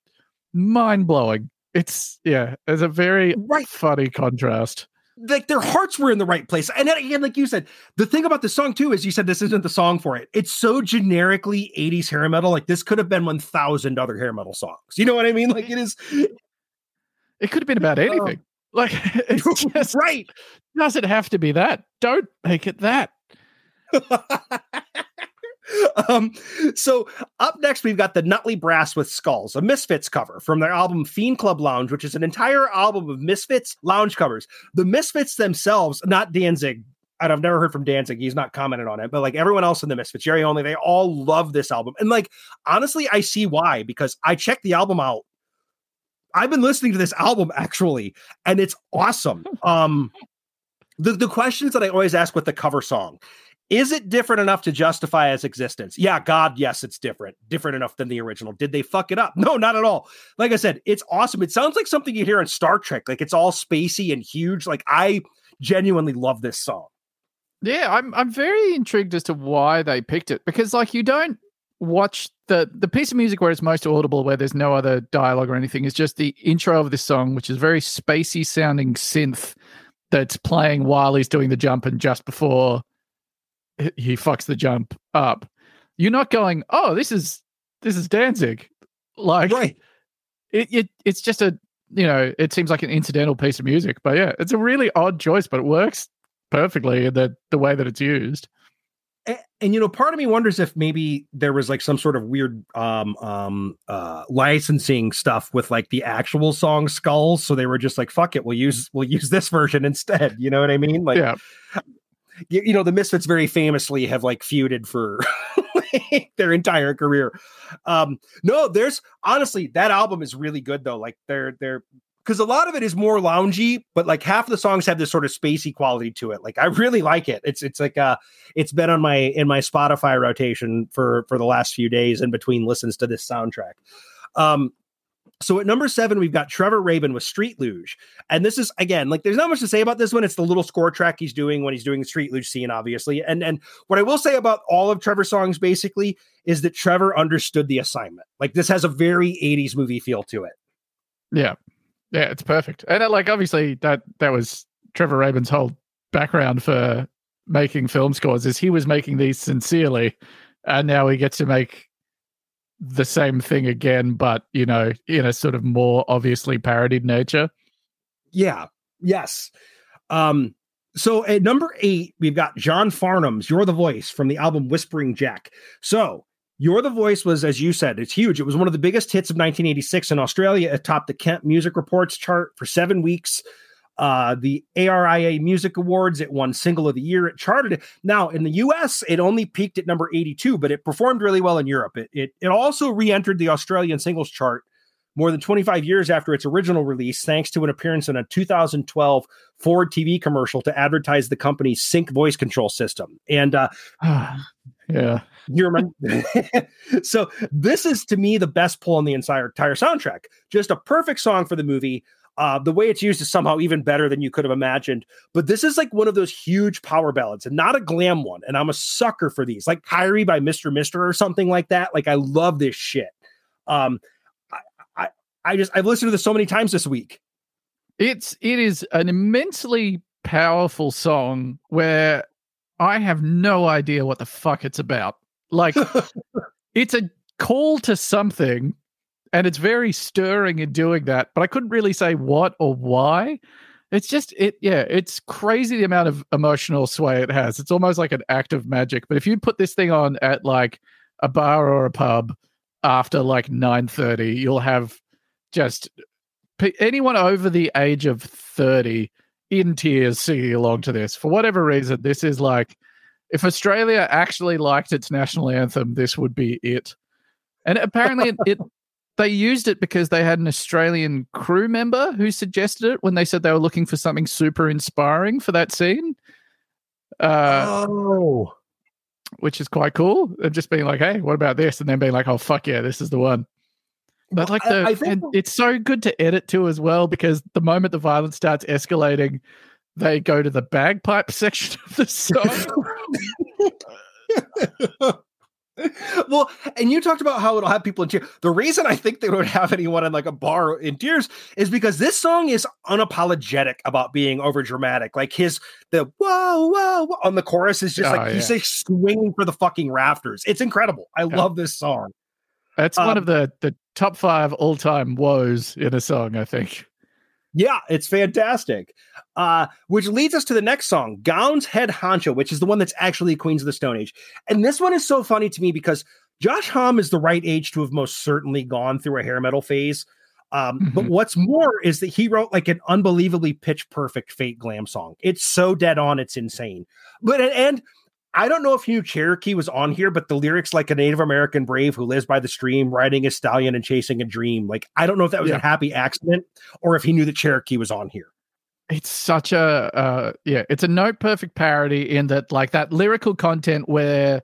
mind blowing. It's yeah, there's a very Right. funny contrast. like their hearts were in the right place. And again, like you said, the thing about the song too is you said this isn't the song for it. It's so generically 80s hair metal. Like this could have been 1,000 other hair metal songs. You know what I mean? Like it is It could have been about um, anything. Like it's just right. doesn't have to be that. Don't make it that. um, so up next, we've got the Nutley Brass with Skulls, a Misfits cover from their album Fiend Club Lounge, which is an entire album of Misfits lounge covers. The Misfits themselves, not Danzig. And I've never heard from Danzig. He's not commented on it, but like everyone else in the Misfits, Jerry only, they all love this album. And like, honestly, I see why, because I checked the album out. I've been listening to this album actually, and it's awesome. Um, the, the questions that I always ask with the cover song is it different enough to justify its existence? Yeah, God, yes, it's different. Different enough than the original. Did they fuck it up? No, not at all. Like I said, it's awesome. It sounds like something you hear in Star Trek. Like it's all spacey and huge. Like I genuinely love this song. Yeah, I'm I'm very intrigued as to why they picked it because like you don't watch the the piece of music where it's most audible where there's no other dialogue or anything is just the intro of this song which is very spacey sounding synth that's playing while he's doing the jump and just before he- fucks the jump up. You're not going, "Oh, this is this is Danzig." Like right. it, it it's just a you know it seems like an incidental piece of music but yeah it's a really odd choice but it works perfectly in the the way that it's used and, and you know part of me wonders if maybe there was like some sort of weird um um uh licensing stuff with like the actual song skulls so they were just like fuck it we'll use we'll use this version instead you know what i mean like yeah you, you know the misfits very famously have like feuded for their entire career. Um no there's honestly that album is really good though like they're they're because a lot of it is more loungy but like half of the songs have this sort of spacey quality to it. Like i really like it. It's it's like uh it's been on my in my spotify rotation for for the last few days in between listens to this soundtrack. Um so at number seven, we've got Trevor Rabin with Street Luge. And this is again, like there's not much to say about this one. It's the little score track he's doing when he's doing the Street Luge scene, obviously. And and what I will say about all of Trevor's songs basically is that Trevor understood the assignment. Like this has a very 80s movie feel to it. yeah yeah it's perfect and uh, like obviously that that was trevor rabin's whole background for making film scores is he was making these sincerely and now he gets to make the same thing again but you know in a sort of more obviously parodied nature Yeah. Yes. Um, so at number eight, we've got John Farnham's You're the Voice from the album Whispering Jack. So You're the Voice was, as you said, it's huge. It was one of the biggest hits of 1986 in Australia. It topped the Kent Music Reports chart for seven weeks. Uh, the ARIA Music Awards, it won Single of the Year. It charted it. Now, in the US, it only peaked at number 82, but it performed really well in Europe. It, it, it also re entered the Australian singles chart more than 25 years after its original release, thanks to an appearance in a 2012 Ford TV commercial to advertise the company's sync voice control system. And uh, yeah, you remember? so this is to me the best pull on the entire, entire soundtrack. Just a perfect song for the movie. Uh, the way it's used is somehow even better than you could have imagined. But this is like one of those huge power ballads and not a glam one. And I'm a sucker for these, like Kyrie by Mr. Mister or something like that. Like I love this shit. Um, I I just I've listened to this so many times this week. It's it is an immensely powerful song where I have no idea what the fuck it's about. Like it's a call to something and it's very stirring in doing that, but I couldn't really say what or why. It's just it yeah, it's crazy the amount of emotional sway it has. It's almost like an act of magic. But if you put this thing on at like a bar or a pub after like 9:30, you'll have just anyone over the age of 30 in tears singing along to this. For whatever reason, this is like if Australia actually liked its national anthem, this would be it. And apparently, it, it, they used it because they had an Australian crew member who suggested it when they said they were looking for something super inspiring for that scene. Uh, oh, which is quite cool. And just being like, "Hey, what about this?" And then being like, "Oh, fuck yeah, this is the one." But like the, I, I and it's so good to edit to as well because the moment the violence starts escalating, they go to the bagpipe section of the song. well, and you talked about how it'll have people in tears. The reason I think they don't have anyone in like a bar in tears is because this song is unapologetic about being over dramatic. Like his the whoa whoa, whoa on the chorus is just oh, like yeah. he's like swinging for the fucking rafters. It's incredible. I yeah. love this song. That's um, one of the the top five all time woes in a song, I think. Yeah, it's fantastic. Uh, which leads us to the next song, Gowns Head Honcho, which is the one that's actually Queens of the Stone Age. And this one is so funny to me because Josh Homme is the right age to have most certainly gone through a hair metal phase. Um, mm-hmm. But what's more is that he wrote like an unbelievably pitch perfect fake glam song. It's so dead on, it's insane. But and I don't know if you knew Cherokee was on here, but the lyrics like a Native American brave who lives by the stream, riding a stallion and chasing a dream. Like, I don't know if that was yeah. a happy accident or if he knew that Cherokee was on here. It's such a uh, yeah, it's a note perfect parody in that like that lyrical content where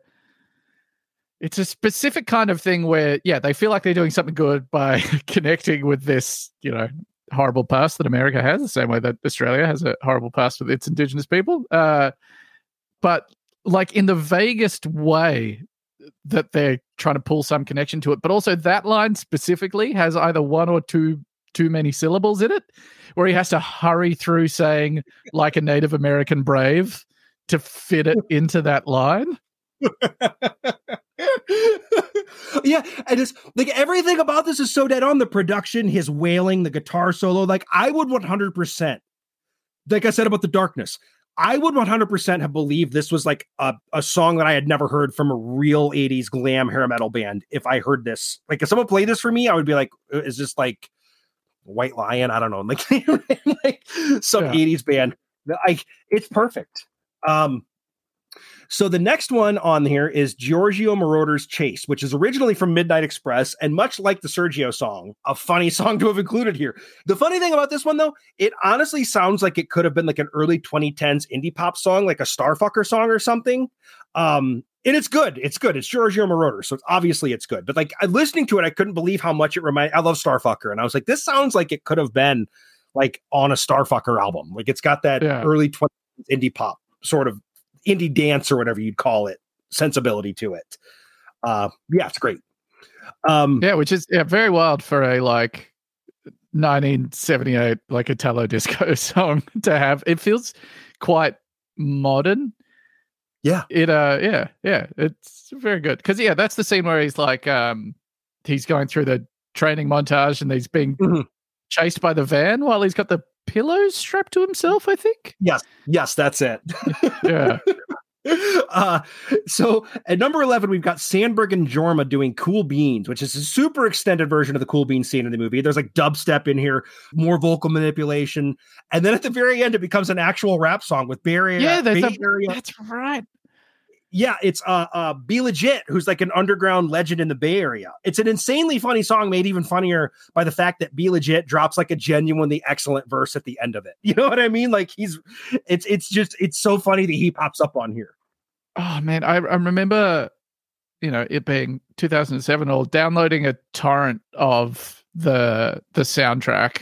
it's a specific kind of thing where yeah, they feel like they're doing something good by connecting with this, you know, horrible past that America has, the same way that Australia has a horrible past with its indigenous people. Uh, but like in the vaguest way that they're trying to pull some connection to it. But also that line specifically has either one or two too many syllables in it, where he has to hurry through saying like a Native American brave to fit it into that line. yeah, and it's like everything about this is so dead on the production, his wailing, the guitar solo. Like I would 100%, like I said about the darkness, I would 100% have believed this was like a, a song that I had never heard from a real 80s glam hair metal band. If I heard this, like if someone played this for me, I would be like, uh, is this like White Lion? I don't know, like, like some yeah. 80s band. Like it's perfect. Um, so the next one on here is Giorgio Moroder's Chase, which is originally from Midnight Express, and much like the Sergio song, a funny song to have included here. The funny thing about this one, though, it honestly sounds like it could have been like an early 2010s indie pop song, like a Starfucker song or something. Um, and it's good. It's good. It's Giorgio Moroder, so it's obviously it's good. But like listening to it, I couldn't believe how much it reminded. I love Starfucker, and I was like, this sounds like it could have been like on a Starfucker album. Like it's got that yeah. early 20s indie pop sort of indie dance or whatever you'd call it sensibility to it. Uh, yeah, it's great. Um, yeah, which is yeah, very wild for a like 1978 like Italo disco song to have. It feels quite modern. Yeah. It uh yeah, yeah, it's very good. Cuz yeah, that's the scene where he's like um he's going through the training montage and he's being mm-hmm. chased by the van while he's got the pillows strapped to himself, I think. Yes, yes, that's it. yeah. uh, so at number 11, we've got Samberg and Jorma doing Cool Beans, which is a super extended version of the Cool Beans scene in the movie. There's like dubstep in here, more vocal manipulation. And then at the very end, it becomes an actual rap song with Barry. Yeah, that's, a, that's right. Yeah, it's uh uh B-Legit, who's like an underground legend in the Bay Area. It's an insanely funny song, made even funnier by the fact that B-Legit drops like a genuinely excellent verse at the end of it. You know what I mean? Like he's it's it's just it's so funny that he pops up on here. Oh man, I, I remember, you know, it being 2007 or downloading a torrent of the the soundtrack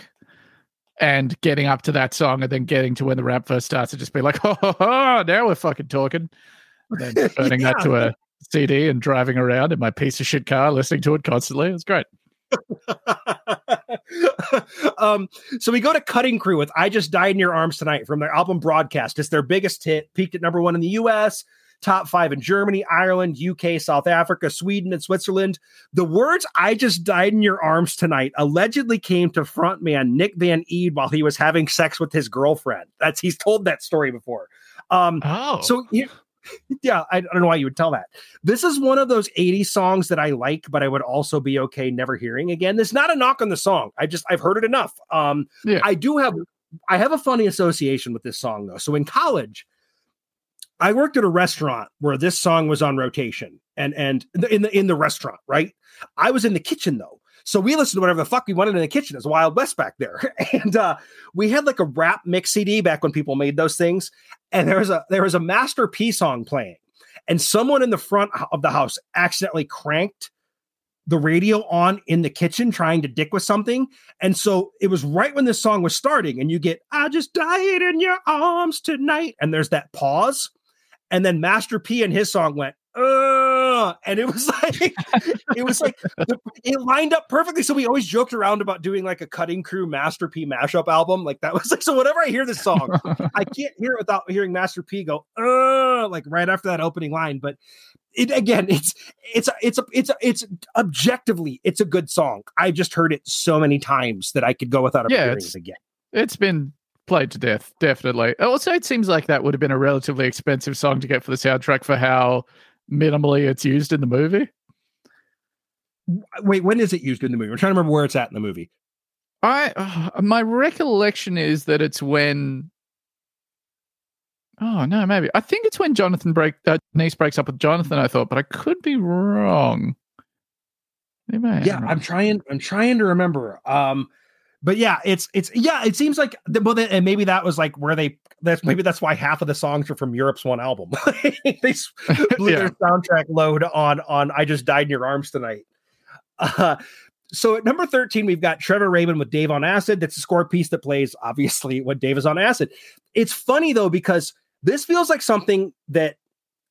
and getting up to that song and then getting to when the rap first starts and just be like, oh, ho, now we're fucking talking. Then turning that to a CD and driving around in my piece of shit car, listening to it constantly. It was great. um, so we go to Cutting Crew with I Just Died in Your Arms Tonight from their album Broadcast. It's their biggest hit, peaked at number one in the US, top five in Germany, Ireland, UK, South Africa, Sweden, and Switzerland. The words I Just Died in Your Arms Tonight allegedly came to frontman Nick Van Eede while he was having sex with his girlfriend. That's he's told that story before. Um, Oh. so yeah, I, don't know why you would tell that. This is one of those 80s songs that I like, but I would also be okay never hearing again. There's not a knock on the song. I just I've heard it enough. Um, Yeah. I do have I have a funny association with this song though. So in college, I worked at a restaurant where this song was on rotation, and and in the in the restaurant, right? I was in the kitchen though. So we listened to whatever the fuck we wanted in the kitchen. It's Wild West back there, and uh, we had like a rap mix CD back when people made those things. And there was a there was a Master P song playing, and someone in the front of the house accidentally cranked the radio on in the kitchen trying to dick with something. And so it was right when this song was starting, and you get I just died in your arms tonight, and there's that pause, and then Master P and his song went. Uh, and it was like it was like the, it lined up perfectly. So we always joked around about doing like a cutting crew Master P mashup album. Like that was like so. Whenever I hear this song, I can't hear it without hearing Master P go uh, like right after that opening line. But it again, it's it's a, it's a it's a, it's objectively it's a good song. I've just heard it so many times that I could go without Yeah, hearing it again. It's been played to death, definitely. Also, it seems like that would have been a relatively expensive song to get for the soundtrack for how minimally it's used in the movie. Wait, when is it used in the movie? I'm trying to remember where it's at in the movie. I uh, my recollection is that it's when. Oh no, maybe I think it's when Jonathan break uh, Denise breaks up with Jonathan. I thought, but I could be wrong. Maybe I am yeah i'm trying i'm trying to remember um but yeah it's it's yeah it seems like well and maybe that was like where they that's maybe that's why half of the songs are from europe's one album. They blew Yeah. their soundtrack load on on i just died in your arms tonight. Uh so at number 13 we've got trevor rabin with dave on acid. That's a score piece that plays obviously when dave is on acid. It's funny though because this feels like something that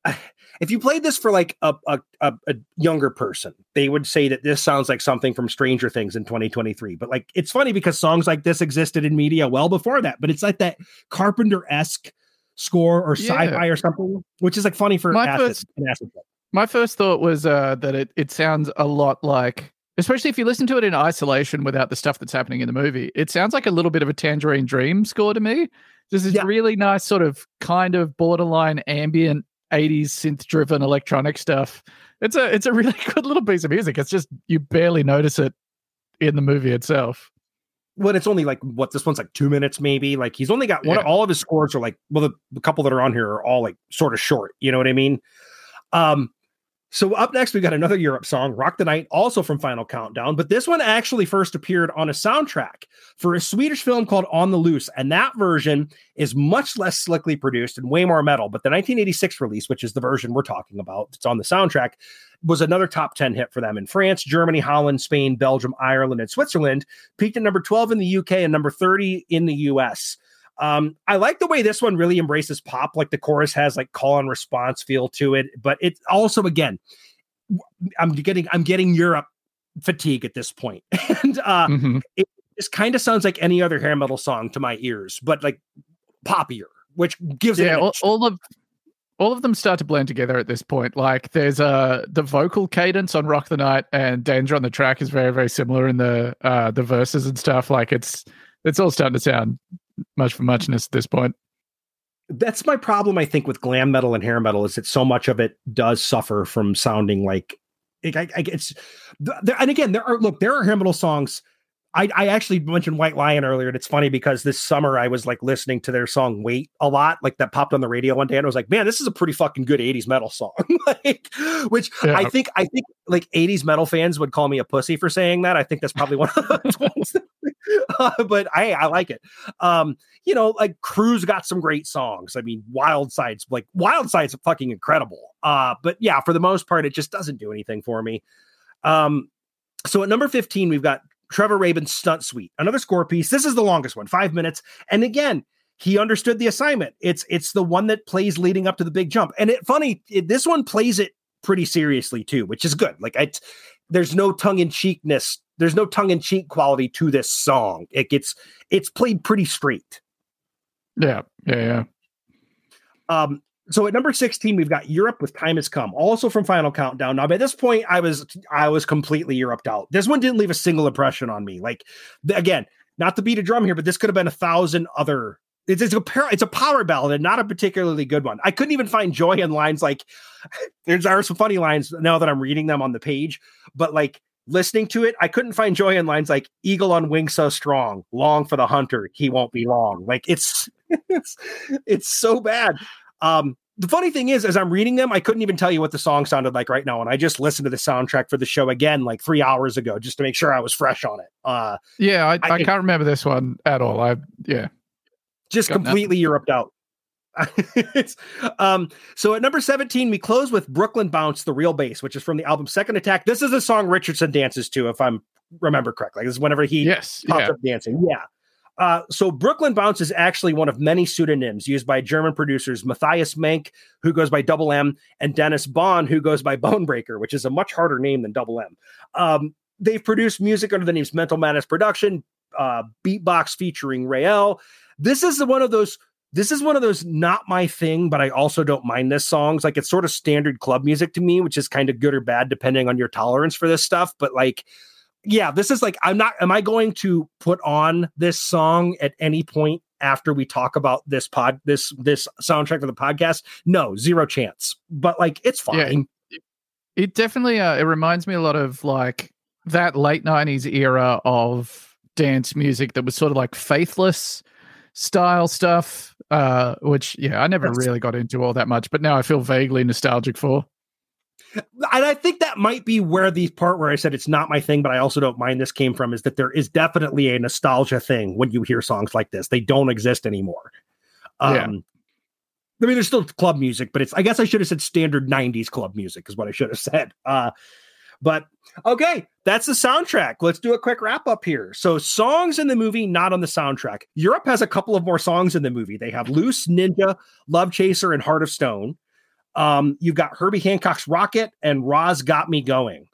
if you played this for like a, a, a, a younger person, they would say that this sounds like something from Stranger Things in 2023. But like, it's funny because songs like this existed in media well before that. But it's like that Carpenter esque score or Yeah. sci-fi or something, which is like funny for My acid. first- an acid. My first thought was uh, that it, it sounds a lot like, especially if you listen to it in isolation without the stuff that's happening in the movie, it sounds like a little bit of a Tangerine Dream score to me. This Yeah. really nice, sort of kind of borderline ambient 80s synth driven electronic stuff. It's a it's a really good little piece of music. It's just you barely notice it in the movie itself. when it's only like what this one's like two minutes maybe like he's only got one Yeah. all of his scores are like well the, the couple that are on here are all like sort of short you know what i mean um so up next we got another europe song rock the night also from final countdown but this one actually first appeared on a soundtrack for a swedish film called on the loose and that version is much less slickly produced and way more metal but the 1986 release which is the version we're talking about it's on the soundtrack was another top 10 hit for them in france germany holland spain belgium ireland and switzerland peaked at number 12 in the UK and number 30 in the US. Um, I like the way this one really embraces pop, like the chorus has like call and response feel to it, but it also again, I'm getting I'm getting Europe fatigue at this and uh Mhm. this kind of sounds like any other hair metal song to my ears, but like poppier, which gives Yeah, an all, all of all of them start to blend together at this point. Like there's uh the vocal cadence on Rock the Night and Danger on the track is very very similar in the uh the verses and stuff. Like it's it's all starting to sound much for muchness at this point. that's my problem. I think with glam metal and hair metal is that so much of it does suffer from sounding like I, I, it's. And again, there are look, there are hair metal songs I, I actually mentioned White Lion earlier, and it's funny because this summer I was like listening to their song "Wait" a lot, like that popped on the radio one day, and I was like, "Man, this is a pretty fucking good '80s metal song." like, which yeah. I think I think like '80s metal fans would call me a pussy for saying that. I think that's probably one of the ones. uh, but I I like it. Um, you know, like Crüe's got some great songs. I mean, Wild Side's like Wild Side's fucking incredible. Uh, but yeah, for the most part, it just doesn't do anything for me. Um, so at number 15, we've got Trevor Rabin's Stunt Suite, another score piece. This is the longest one, five minutes. And again, he understood the assignment. It's it's the one that plays leading up to the big jump. And it funny, it, this one plays it pretty seriously too, which is good. Like I, there's no tongue in cheekness. There's no tongue in cheek quality to this song. It gets it's played pretty straight. Yeah, yeah, yeah. Um, so at number 16 we've got europe with time has come also from final countdown. Now by this point i was i was completely europed out. This one didn't leave a single impression on me. Like again not to beat a drum here but this could have been a thousand other it's, it's a it's a power ballad and not a particularly good one. I couldn't even find joy in lines like there's are some funny lines now that i'm reading them on the page but like listening to it i couldn't find joy in lines like eagle on wing so strong long for the hunter he won't be long. Like it's it's it's so bad um, the funny thing is, as I'm reading them, I couldn't even tell you what the song sounded like right now. And I just listened to the soundtrack for the show again like three hours ago just to make sure I was fresh on it. Uh, yeah, I, I, I can't remember this one at all. I, yeah. Just completely Europe out. um, so at number 17, we close with Brooklyn Bounce, the real bass, which is from the album Second Attack. This is a song Richardson dances to, if I'm remember correctly. Like this is whenever he yes, pops yeah. up dancing. Yeah. Uh, so Brooklyn Bounce is actually one of many pseudonyms used by German producers Matthias Menck, who goes by Double M, and Dennis Bond, who goes by Bonebreaker, which is a much harder name than Double M. Um, they've produced music under the names Mental Madness Production, uh, Beatbox featuring Rael. This is one of those. This is one of those not my thing, but I also don't mind this songs. Like it's sort of standard club music to me, which is kind of good or bad depending on your tolerance for this stuff. But like yeah, this is like I'm not. Am I going to put on this song at any point after we talk about this pod this this soundtrack for the podcast? No, zero chance. But like, it's fine. Yeah, it, it definitely uh, it reminds me a lot of like that late '90s era of dance music that was sort of like faithless style stuff. Uh, which yeah, I never really got into all that much, but now I feel vaguely nostalgic for and I think that might be where the part where I said it's not my thing, but I also don't mind this came from is that there is definitely a nostalgia thing when you hear songs like this. They don't exist anymore. Um, yeah. I mean, there's still club music, but it's, I guess I should have said standard 90s club music is what I should have said. Uh, but okay, that's the soundtrack. Let's do a quick wrap up here. So, songs in the movie, not on the soundtrack. Europe has a couple of more songs in the movie. They have Loose, Ninja, Love Chaser, and Heart of Stone. Um, you've got Herbie Hancock's Rockit and Roz Got Me Going.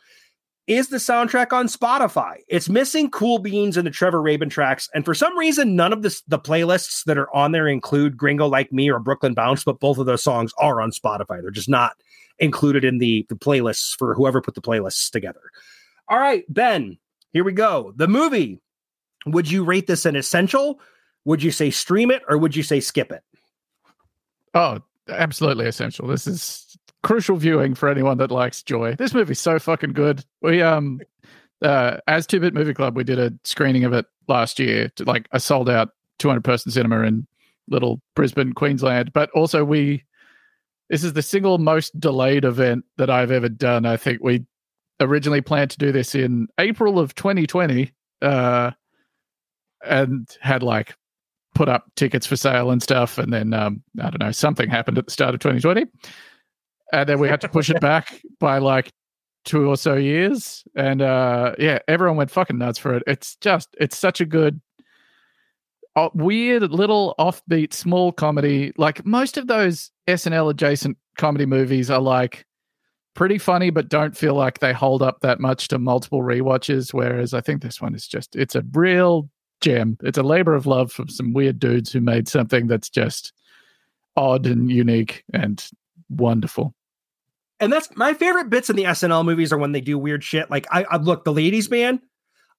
Is the soundtrack on Spotify? It's missing Cool Beans and the Trevor Rabin tracks, and for some reason, none of the, the playlists that are on there include Gringo Like Me or Brooklyn Bounce, but both of those songs are on Spotify. They're just not included in the, the playlists for whoever put the playlists together. All right, Ben, here we go. The movie. Would you rate this an essential? Would you say stream it or would you say skip it? Oh, absolutely essential. This is crucial viewing for anyone that likes joy. This movie's so fucking good. We um uh as Two Bit Movie Club, we did a screening of it last year to like a sold out 200 person cinema in little Brisbane, Queensland. But also we this is the single most delayed event that I've ever done. I think we originally planned to do this in April of 2020 uh and had like put up tickets for sale and stuff. And then um, I don't know, something happened at the start of 2020, and then we had to push it back by like two or so years. And uh, yeah, everyone went fucking nuts for it. It's just it's such a good. Uh, weird little offbeat small comedy like most of those snl adjacent comedy movies are like pretty funny but don't feel like they hold up that much to multiple re-watches whereas i think this one is just it's a real gem. It's a labor of love from some weird dudes who made something that's just odd and unique and wonderful. And that's my favorite bits in the SNL movies are when they do weird shit. Like I, I look, the ladies man,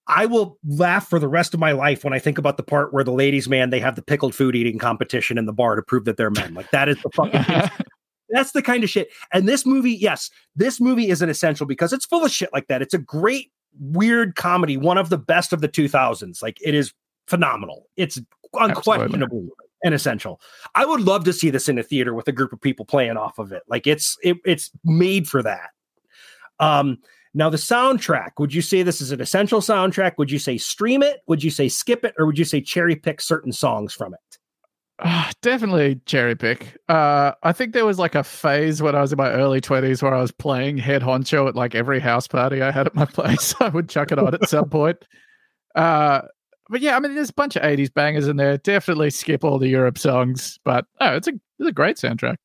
I will laugh for the rest of my life when I think about the part where the ladies' man they have the pickled food eating competition in the bar to prove that they're men. Like that is the fucking that's the kind of shit. And this movie, yes, this movie is an essential because it's full of shit like that. It's a great weird comedy, one of the best of the 2000s. Like it is phenomenal. It's unquestionably Absolutely. an essential. I would love to see this in a theater with a group of people playing off of it. Like it's it, it's made for that. Um now the soundtrack, would you say this is an essential soundtrack? Would you say stream it? Would you say skip it or would you say cherry pick certain songs from it? Uh, definitely cherry pick. Uh, I think there was like a phase when I was in my early 20s where I was playing Head Honcho at like every house party I had at my place. I would chuck it on at some point. Uh, but yeah, I mean, there's a bunch of 80s bangers in there. Definitely skip all the Europe songs, but oh, it's a, it's a great soundtrack.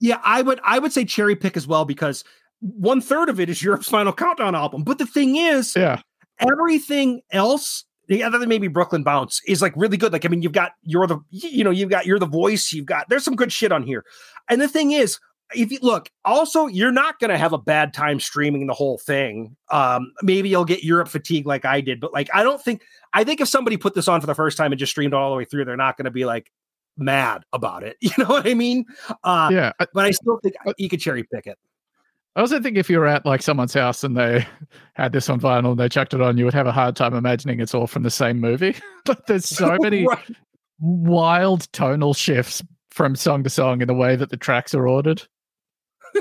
Yeah, I would I would say cherry pick as well because one third of it is Europe's Final Countdown album. But the thing is, yeah, everything else other than maybe Brooklyn Bounce is like really good. Like, I mean, you've got you're the you know, you've got you're the voice, you've got there's some good shit on here. And the thing is, if you look, also you're not gonna have a bad time streaming the whole thing. Um, maybe you'll get Europe fatigue like I did, but like I don't think I think if somebody put this on for the first time and just streamed all the way through, they're not gonna be like mad about it. You know what I mean? Uh yeah. But I still think you could cherry pick it. I also think if you were at like someone's house and they had this on vinyl and they chucked it on, you would have a hard time imagining it's all from the same movie. but there's so many right. wild tonal shifts from song to song in the way that the tracks are ordered.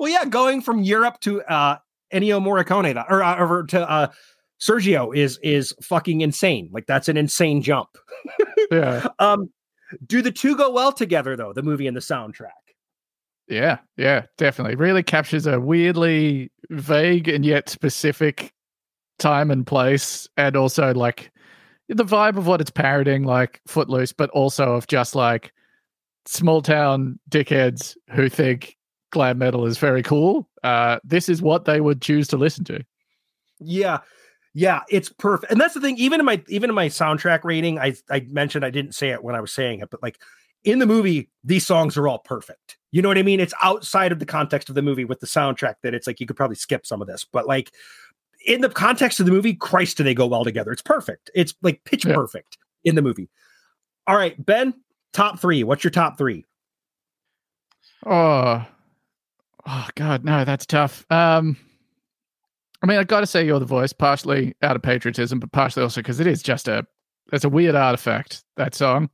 well, yeah, going from Europe to uh, Ennio Morricone or uh, over to uh, Sergio is is fucking insane. Like that's an insane jump. yeah. Um, do the two go well together though? The movie and the soundtrack. Yeah, yeah, definitely. Really captures a weirdly vague and yet specific time and place, and also like the vibe of what it's parodying, like Footloose, but also of just like small town dickheads who think glam metal is very cool. Uh, this is what they would choose to listen to. Yeah, yeah, it's perfect. And that's the thing. Even in my even in my soundtrack rating, I I mentioned I didn't say it when I was saying it, but like in the movie, these songs are all perfect. You know what I mean? It's outside of the context of the movie with the soundtrack that it's like you could probably skip some of this, but like in the context of the movie, Christ, do they go well together? It's perfect. It's like pitch yeah. perfect in the movie. All right, Ben, top three. What's your top three? Oh, oh God, no, that's tough. Um, I mean, I got to say, you're the voice, partially out of patriotism, but partially also because it is just a, it's a weird artifact that song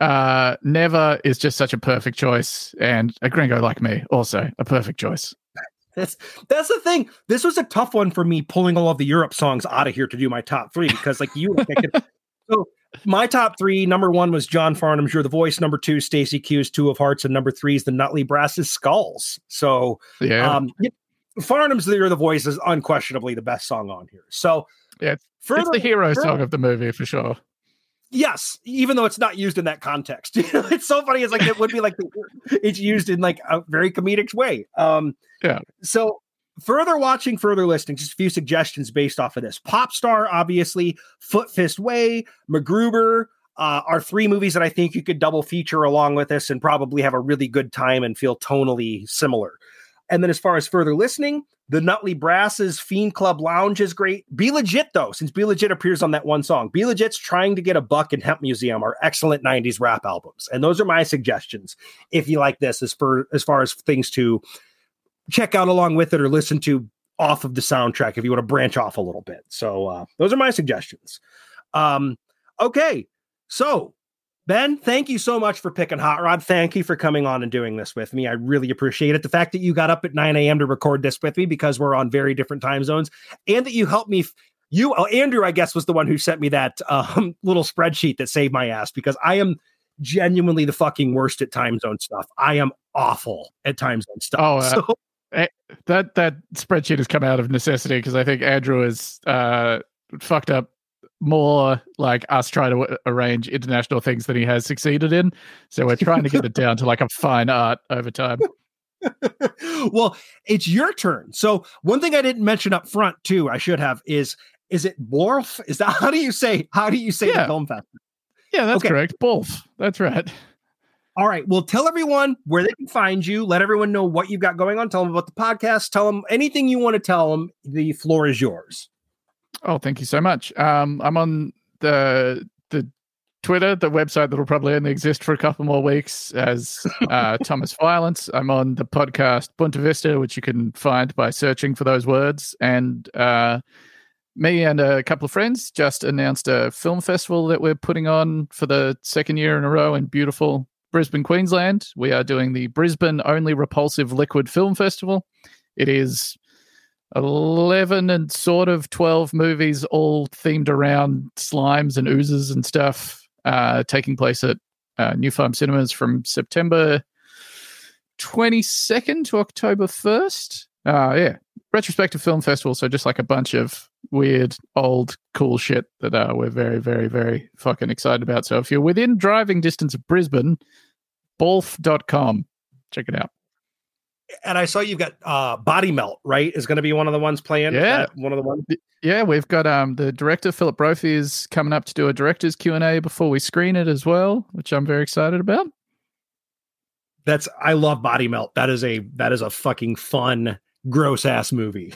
uh, Never is just such a perfect choice, and a gringo like me also a perfect choice. That's that's the thing. This was a tough one for me pulling all of the Europe songs out of here to do my top three because, like you, could, so my top three. Number one was John Farnham's "You're the Voice." Number two, Stacey Q's "Two of Hearts," and number three is the Nutley Brass's "Skulls." So, yeah, um, Farnham's "You're the Voice" is unquestionably the best song on here. So, yeah, further, it's the hero further, song of the movie for sure yes, even though it's not used in that context. it's so funny. It's like it would be like it's used in like a very comedic way. Um, yeah. So further watching, further listening, just a few suggestions based off of this. Popstar, obviously, Foot Fist Way, MacGruber. Uh, are three movies that I think you could double feature along with this and probably have a really good time and feel tonally similar. And then as far as further listening, the Nutley Brasses Fiend Club Lounge is great. B-Legit, though, since B-Legit appears on that one song. B-Legit's Trying to Get a Buck and Hemp Museum are excellent 90s rap albums. And those are my suggestions if you like this as, for, as far as things to check out along with it or listen to off of the soundtrack if you want to branch off a little bit. So uh, those are my suggestions. Um, okay. So Ben, thank you so much for picking Hot Rod. Thank you for coming on and doing this with me. I really appreciate it. The fact that you got up at 9 a.m. to record this with me because we're on very different time zones, and that you helped me. F- you, oh, Andrew, I guess, was the one who sent me that um, little spreadsheet that saved my ass because I am genuinely the fucking worst at time zone stuff. I am awful at time zone stuff. Oh, uh, so- eh, that that spreadsheet has come out of necessity because I think Andrew is uh, fucked up more like us trying to arrange international things than he has succeeded in. So we're trying to get it down to like a fine art over time. well, it's your turn. So one thing I didn't mention up front too, I should have is is it Borf? Is that how do you say how do you say yeah. the film festival? Yeah, that's okay. correct. Both. That's right. All right. Well, tell everyone where they can find you. Let everyone know what you've got going on. Tell them about the podcast. Tell them anything you want to tell them. The floor is yours. Oh, thank you so much. Um, I'm on the the Twitter, the website that'll probably only exist for a couple more weeks as uh, Thomas Violence. I'm on the podcast Boonta Vista, which you can find by searching for those words. And uh, me and a couple of friends just announced a film festival that we're putting on for the second year in a row in beautiful Brisbane, Queensland. We are doing the Brisbane Only Repulsive Liquid Film Festival. It is 11 and sort of 12 movies all themed around slimes and oozes and stuff uh, taking place at uh, New Farm Cinemas from September 22nd to October 1st. Uh, yeah, retrospective film festival. So just like a bunch of weird, old, cool shit that uh, we're very, very, very fucking excited about. So if you're within driving distance of Brisbane, borlff.com. Check it out and I saw you've got uh, Body Melt, right? Is going to be one of the ones playing. Yeah, one of the ones. Yeah, we've got um the director Philip Brophy is coming up to do a director's Q and A before we screen it as well, which I'm very excited about. That's I love Body Melt. That is a that is a fucking fun gross ass movie.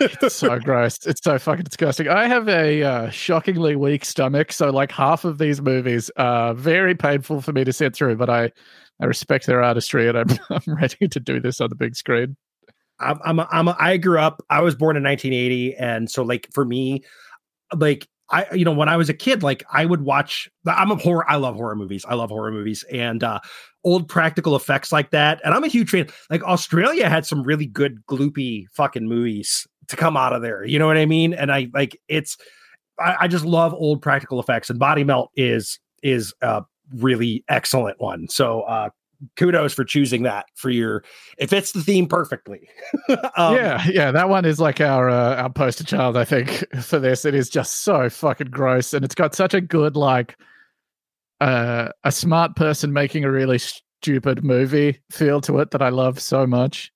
it's so gross. It's so fucking disgusting. I have a uh, shockingly weak stomach, so like half of these movies are very painful for me to sit through. But I I respect their artistry, and I'm I'm ready to do this on the big screen. I'm I'm a, I'm a, I grew up. I was born in 1980, and so like for me, like I you know when I was a kid, like I would watch. I'm a horror. I love horror movies. I love horror movies and uh old practical effects like that. And I'm a huge fan. Like Australia had some really good gloopy fucking movies to come out of there. You know what I mean? And I like it's. I, I just love old practical effects, and Body Melt is is uh really excellent one. So uh kudos for choosing that for your it fits the theme perfectly. um, yeah, yeah, that one is like our uh, our poster child, I think, for this. It is just so fucking gross, and it's got such a good like uh, a smart person making a really stupid movie feel to it that I love so much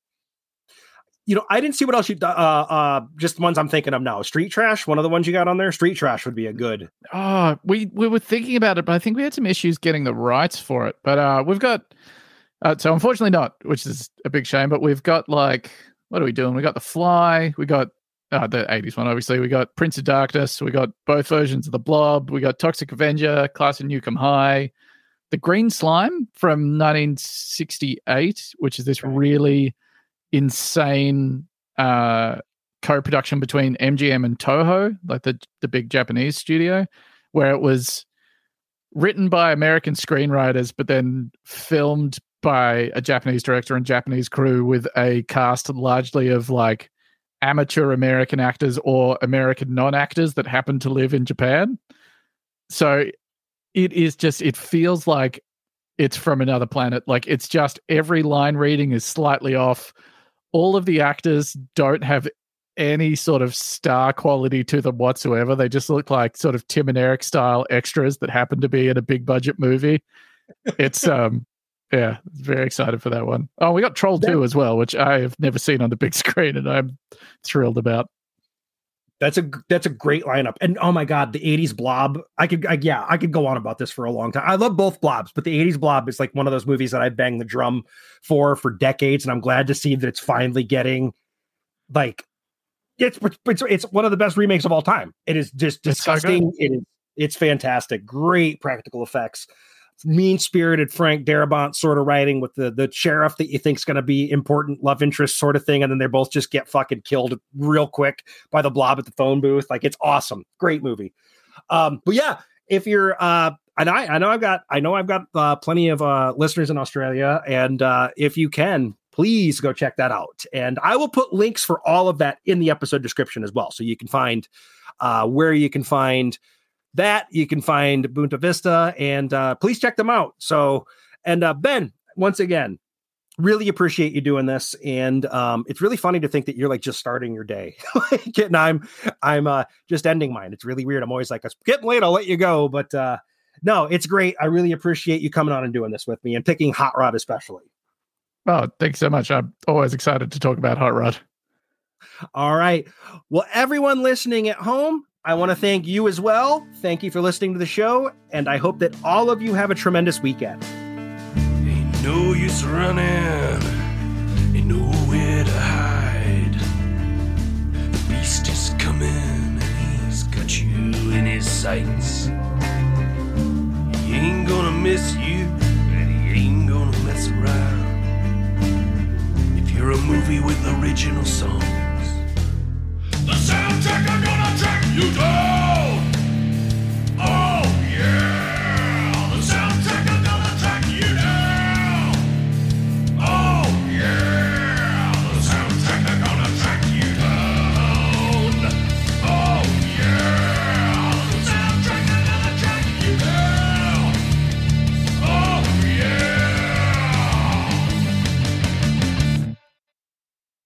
you know, I didn't see what else you uh uh just the ones I'm thinking of now. Street Trash, one of the ones you got on there. Street Trash would be a good. Oh, we we were thinking about it, but I think we had some issues getting the rights for it. But uh we've got uh, so unfortunately not, which is a big shame. But we've got like what are we doing? We got The Fly, we got uh, the 80s one, obviously. We got Prince of Darkness, we got both versions of The Blob, we got Toxic Avenger, Class of 'Em High, The Green Slime from 1968, which is this really insane uh, co-production between MGM and Toho, like the the big Japanese studio, where it was written by American screenwriters, but then filmed by a Japanese director and Japanese crew with a cast largely of like amateur American actors or American non-actors that happen to live in Japan. So it is just it feels like it's from another planet. Like it's just every line reading is slightly off all of the actors don't have any sort of star quality to them whatsoever. They just look like sort of Tim and Eric style extras that happen to be in a big budget movie. It's um yeah, very excited for that one. Oh, we got Troll 2 as well, which I have never seen on the big screen and I'm thrilled about. That's a that's a great lineup. And oh my god, the 80s blob. I could I, yeah, I could go on about this for a long time. I love both blobs, but the 80s blob is like one of those movies that I banged the drum for for decades and I'm glad to see that it's finally getting like it's it's, it's one of the best remakes of all time. It is just disgusting. It is it's fantastic. Great practical effects mean spirited Frank Darabont sort of writing with the the sheriff that you think's going to be important love interest sort of thing, and then they both just get fucking killed real quick by the blob at the phone booth. Like it's awesome, great movie. Um, but yeah, if you're uh, and I I know I've got I know I've got uh, plenty of uh, listeners in Australia, and uh, if you can. Please go check that out. And I will put links for all of that in the episode description as well. So you can find uh, where you can find that you can find Boonta Vista, and uh, please check them out. So, and uh, Ben, once again, really appreciate you doing this, and um, it's really funny to think that you're like just starting your day, and I'm I'm uh, just ending mine. It's really weird. I'm always like, it's getting late. I'll let you go, but uh, no, it's great. I really appreciate you coming on and doing this with me, and picking Hot Rod especially. Oh, thanks so much. I'm always excited to talk about Hot Rod. All right. Well, everyone listening at home, I want to thank you as well. Thank you for listening to the show, and I hope that all of you have a tremendous weekend. Ain't no use running, ain't nowhere to hide. The beast is coming and he's got you in his sights. He ain't gonna miss you, and he ain't gonna mess around. If you're a movie with original songs, track you down. Oh yeah.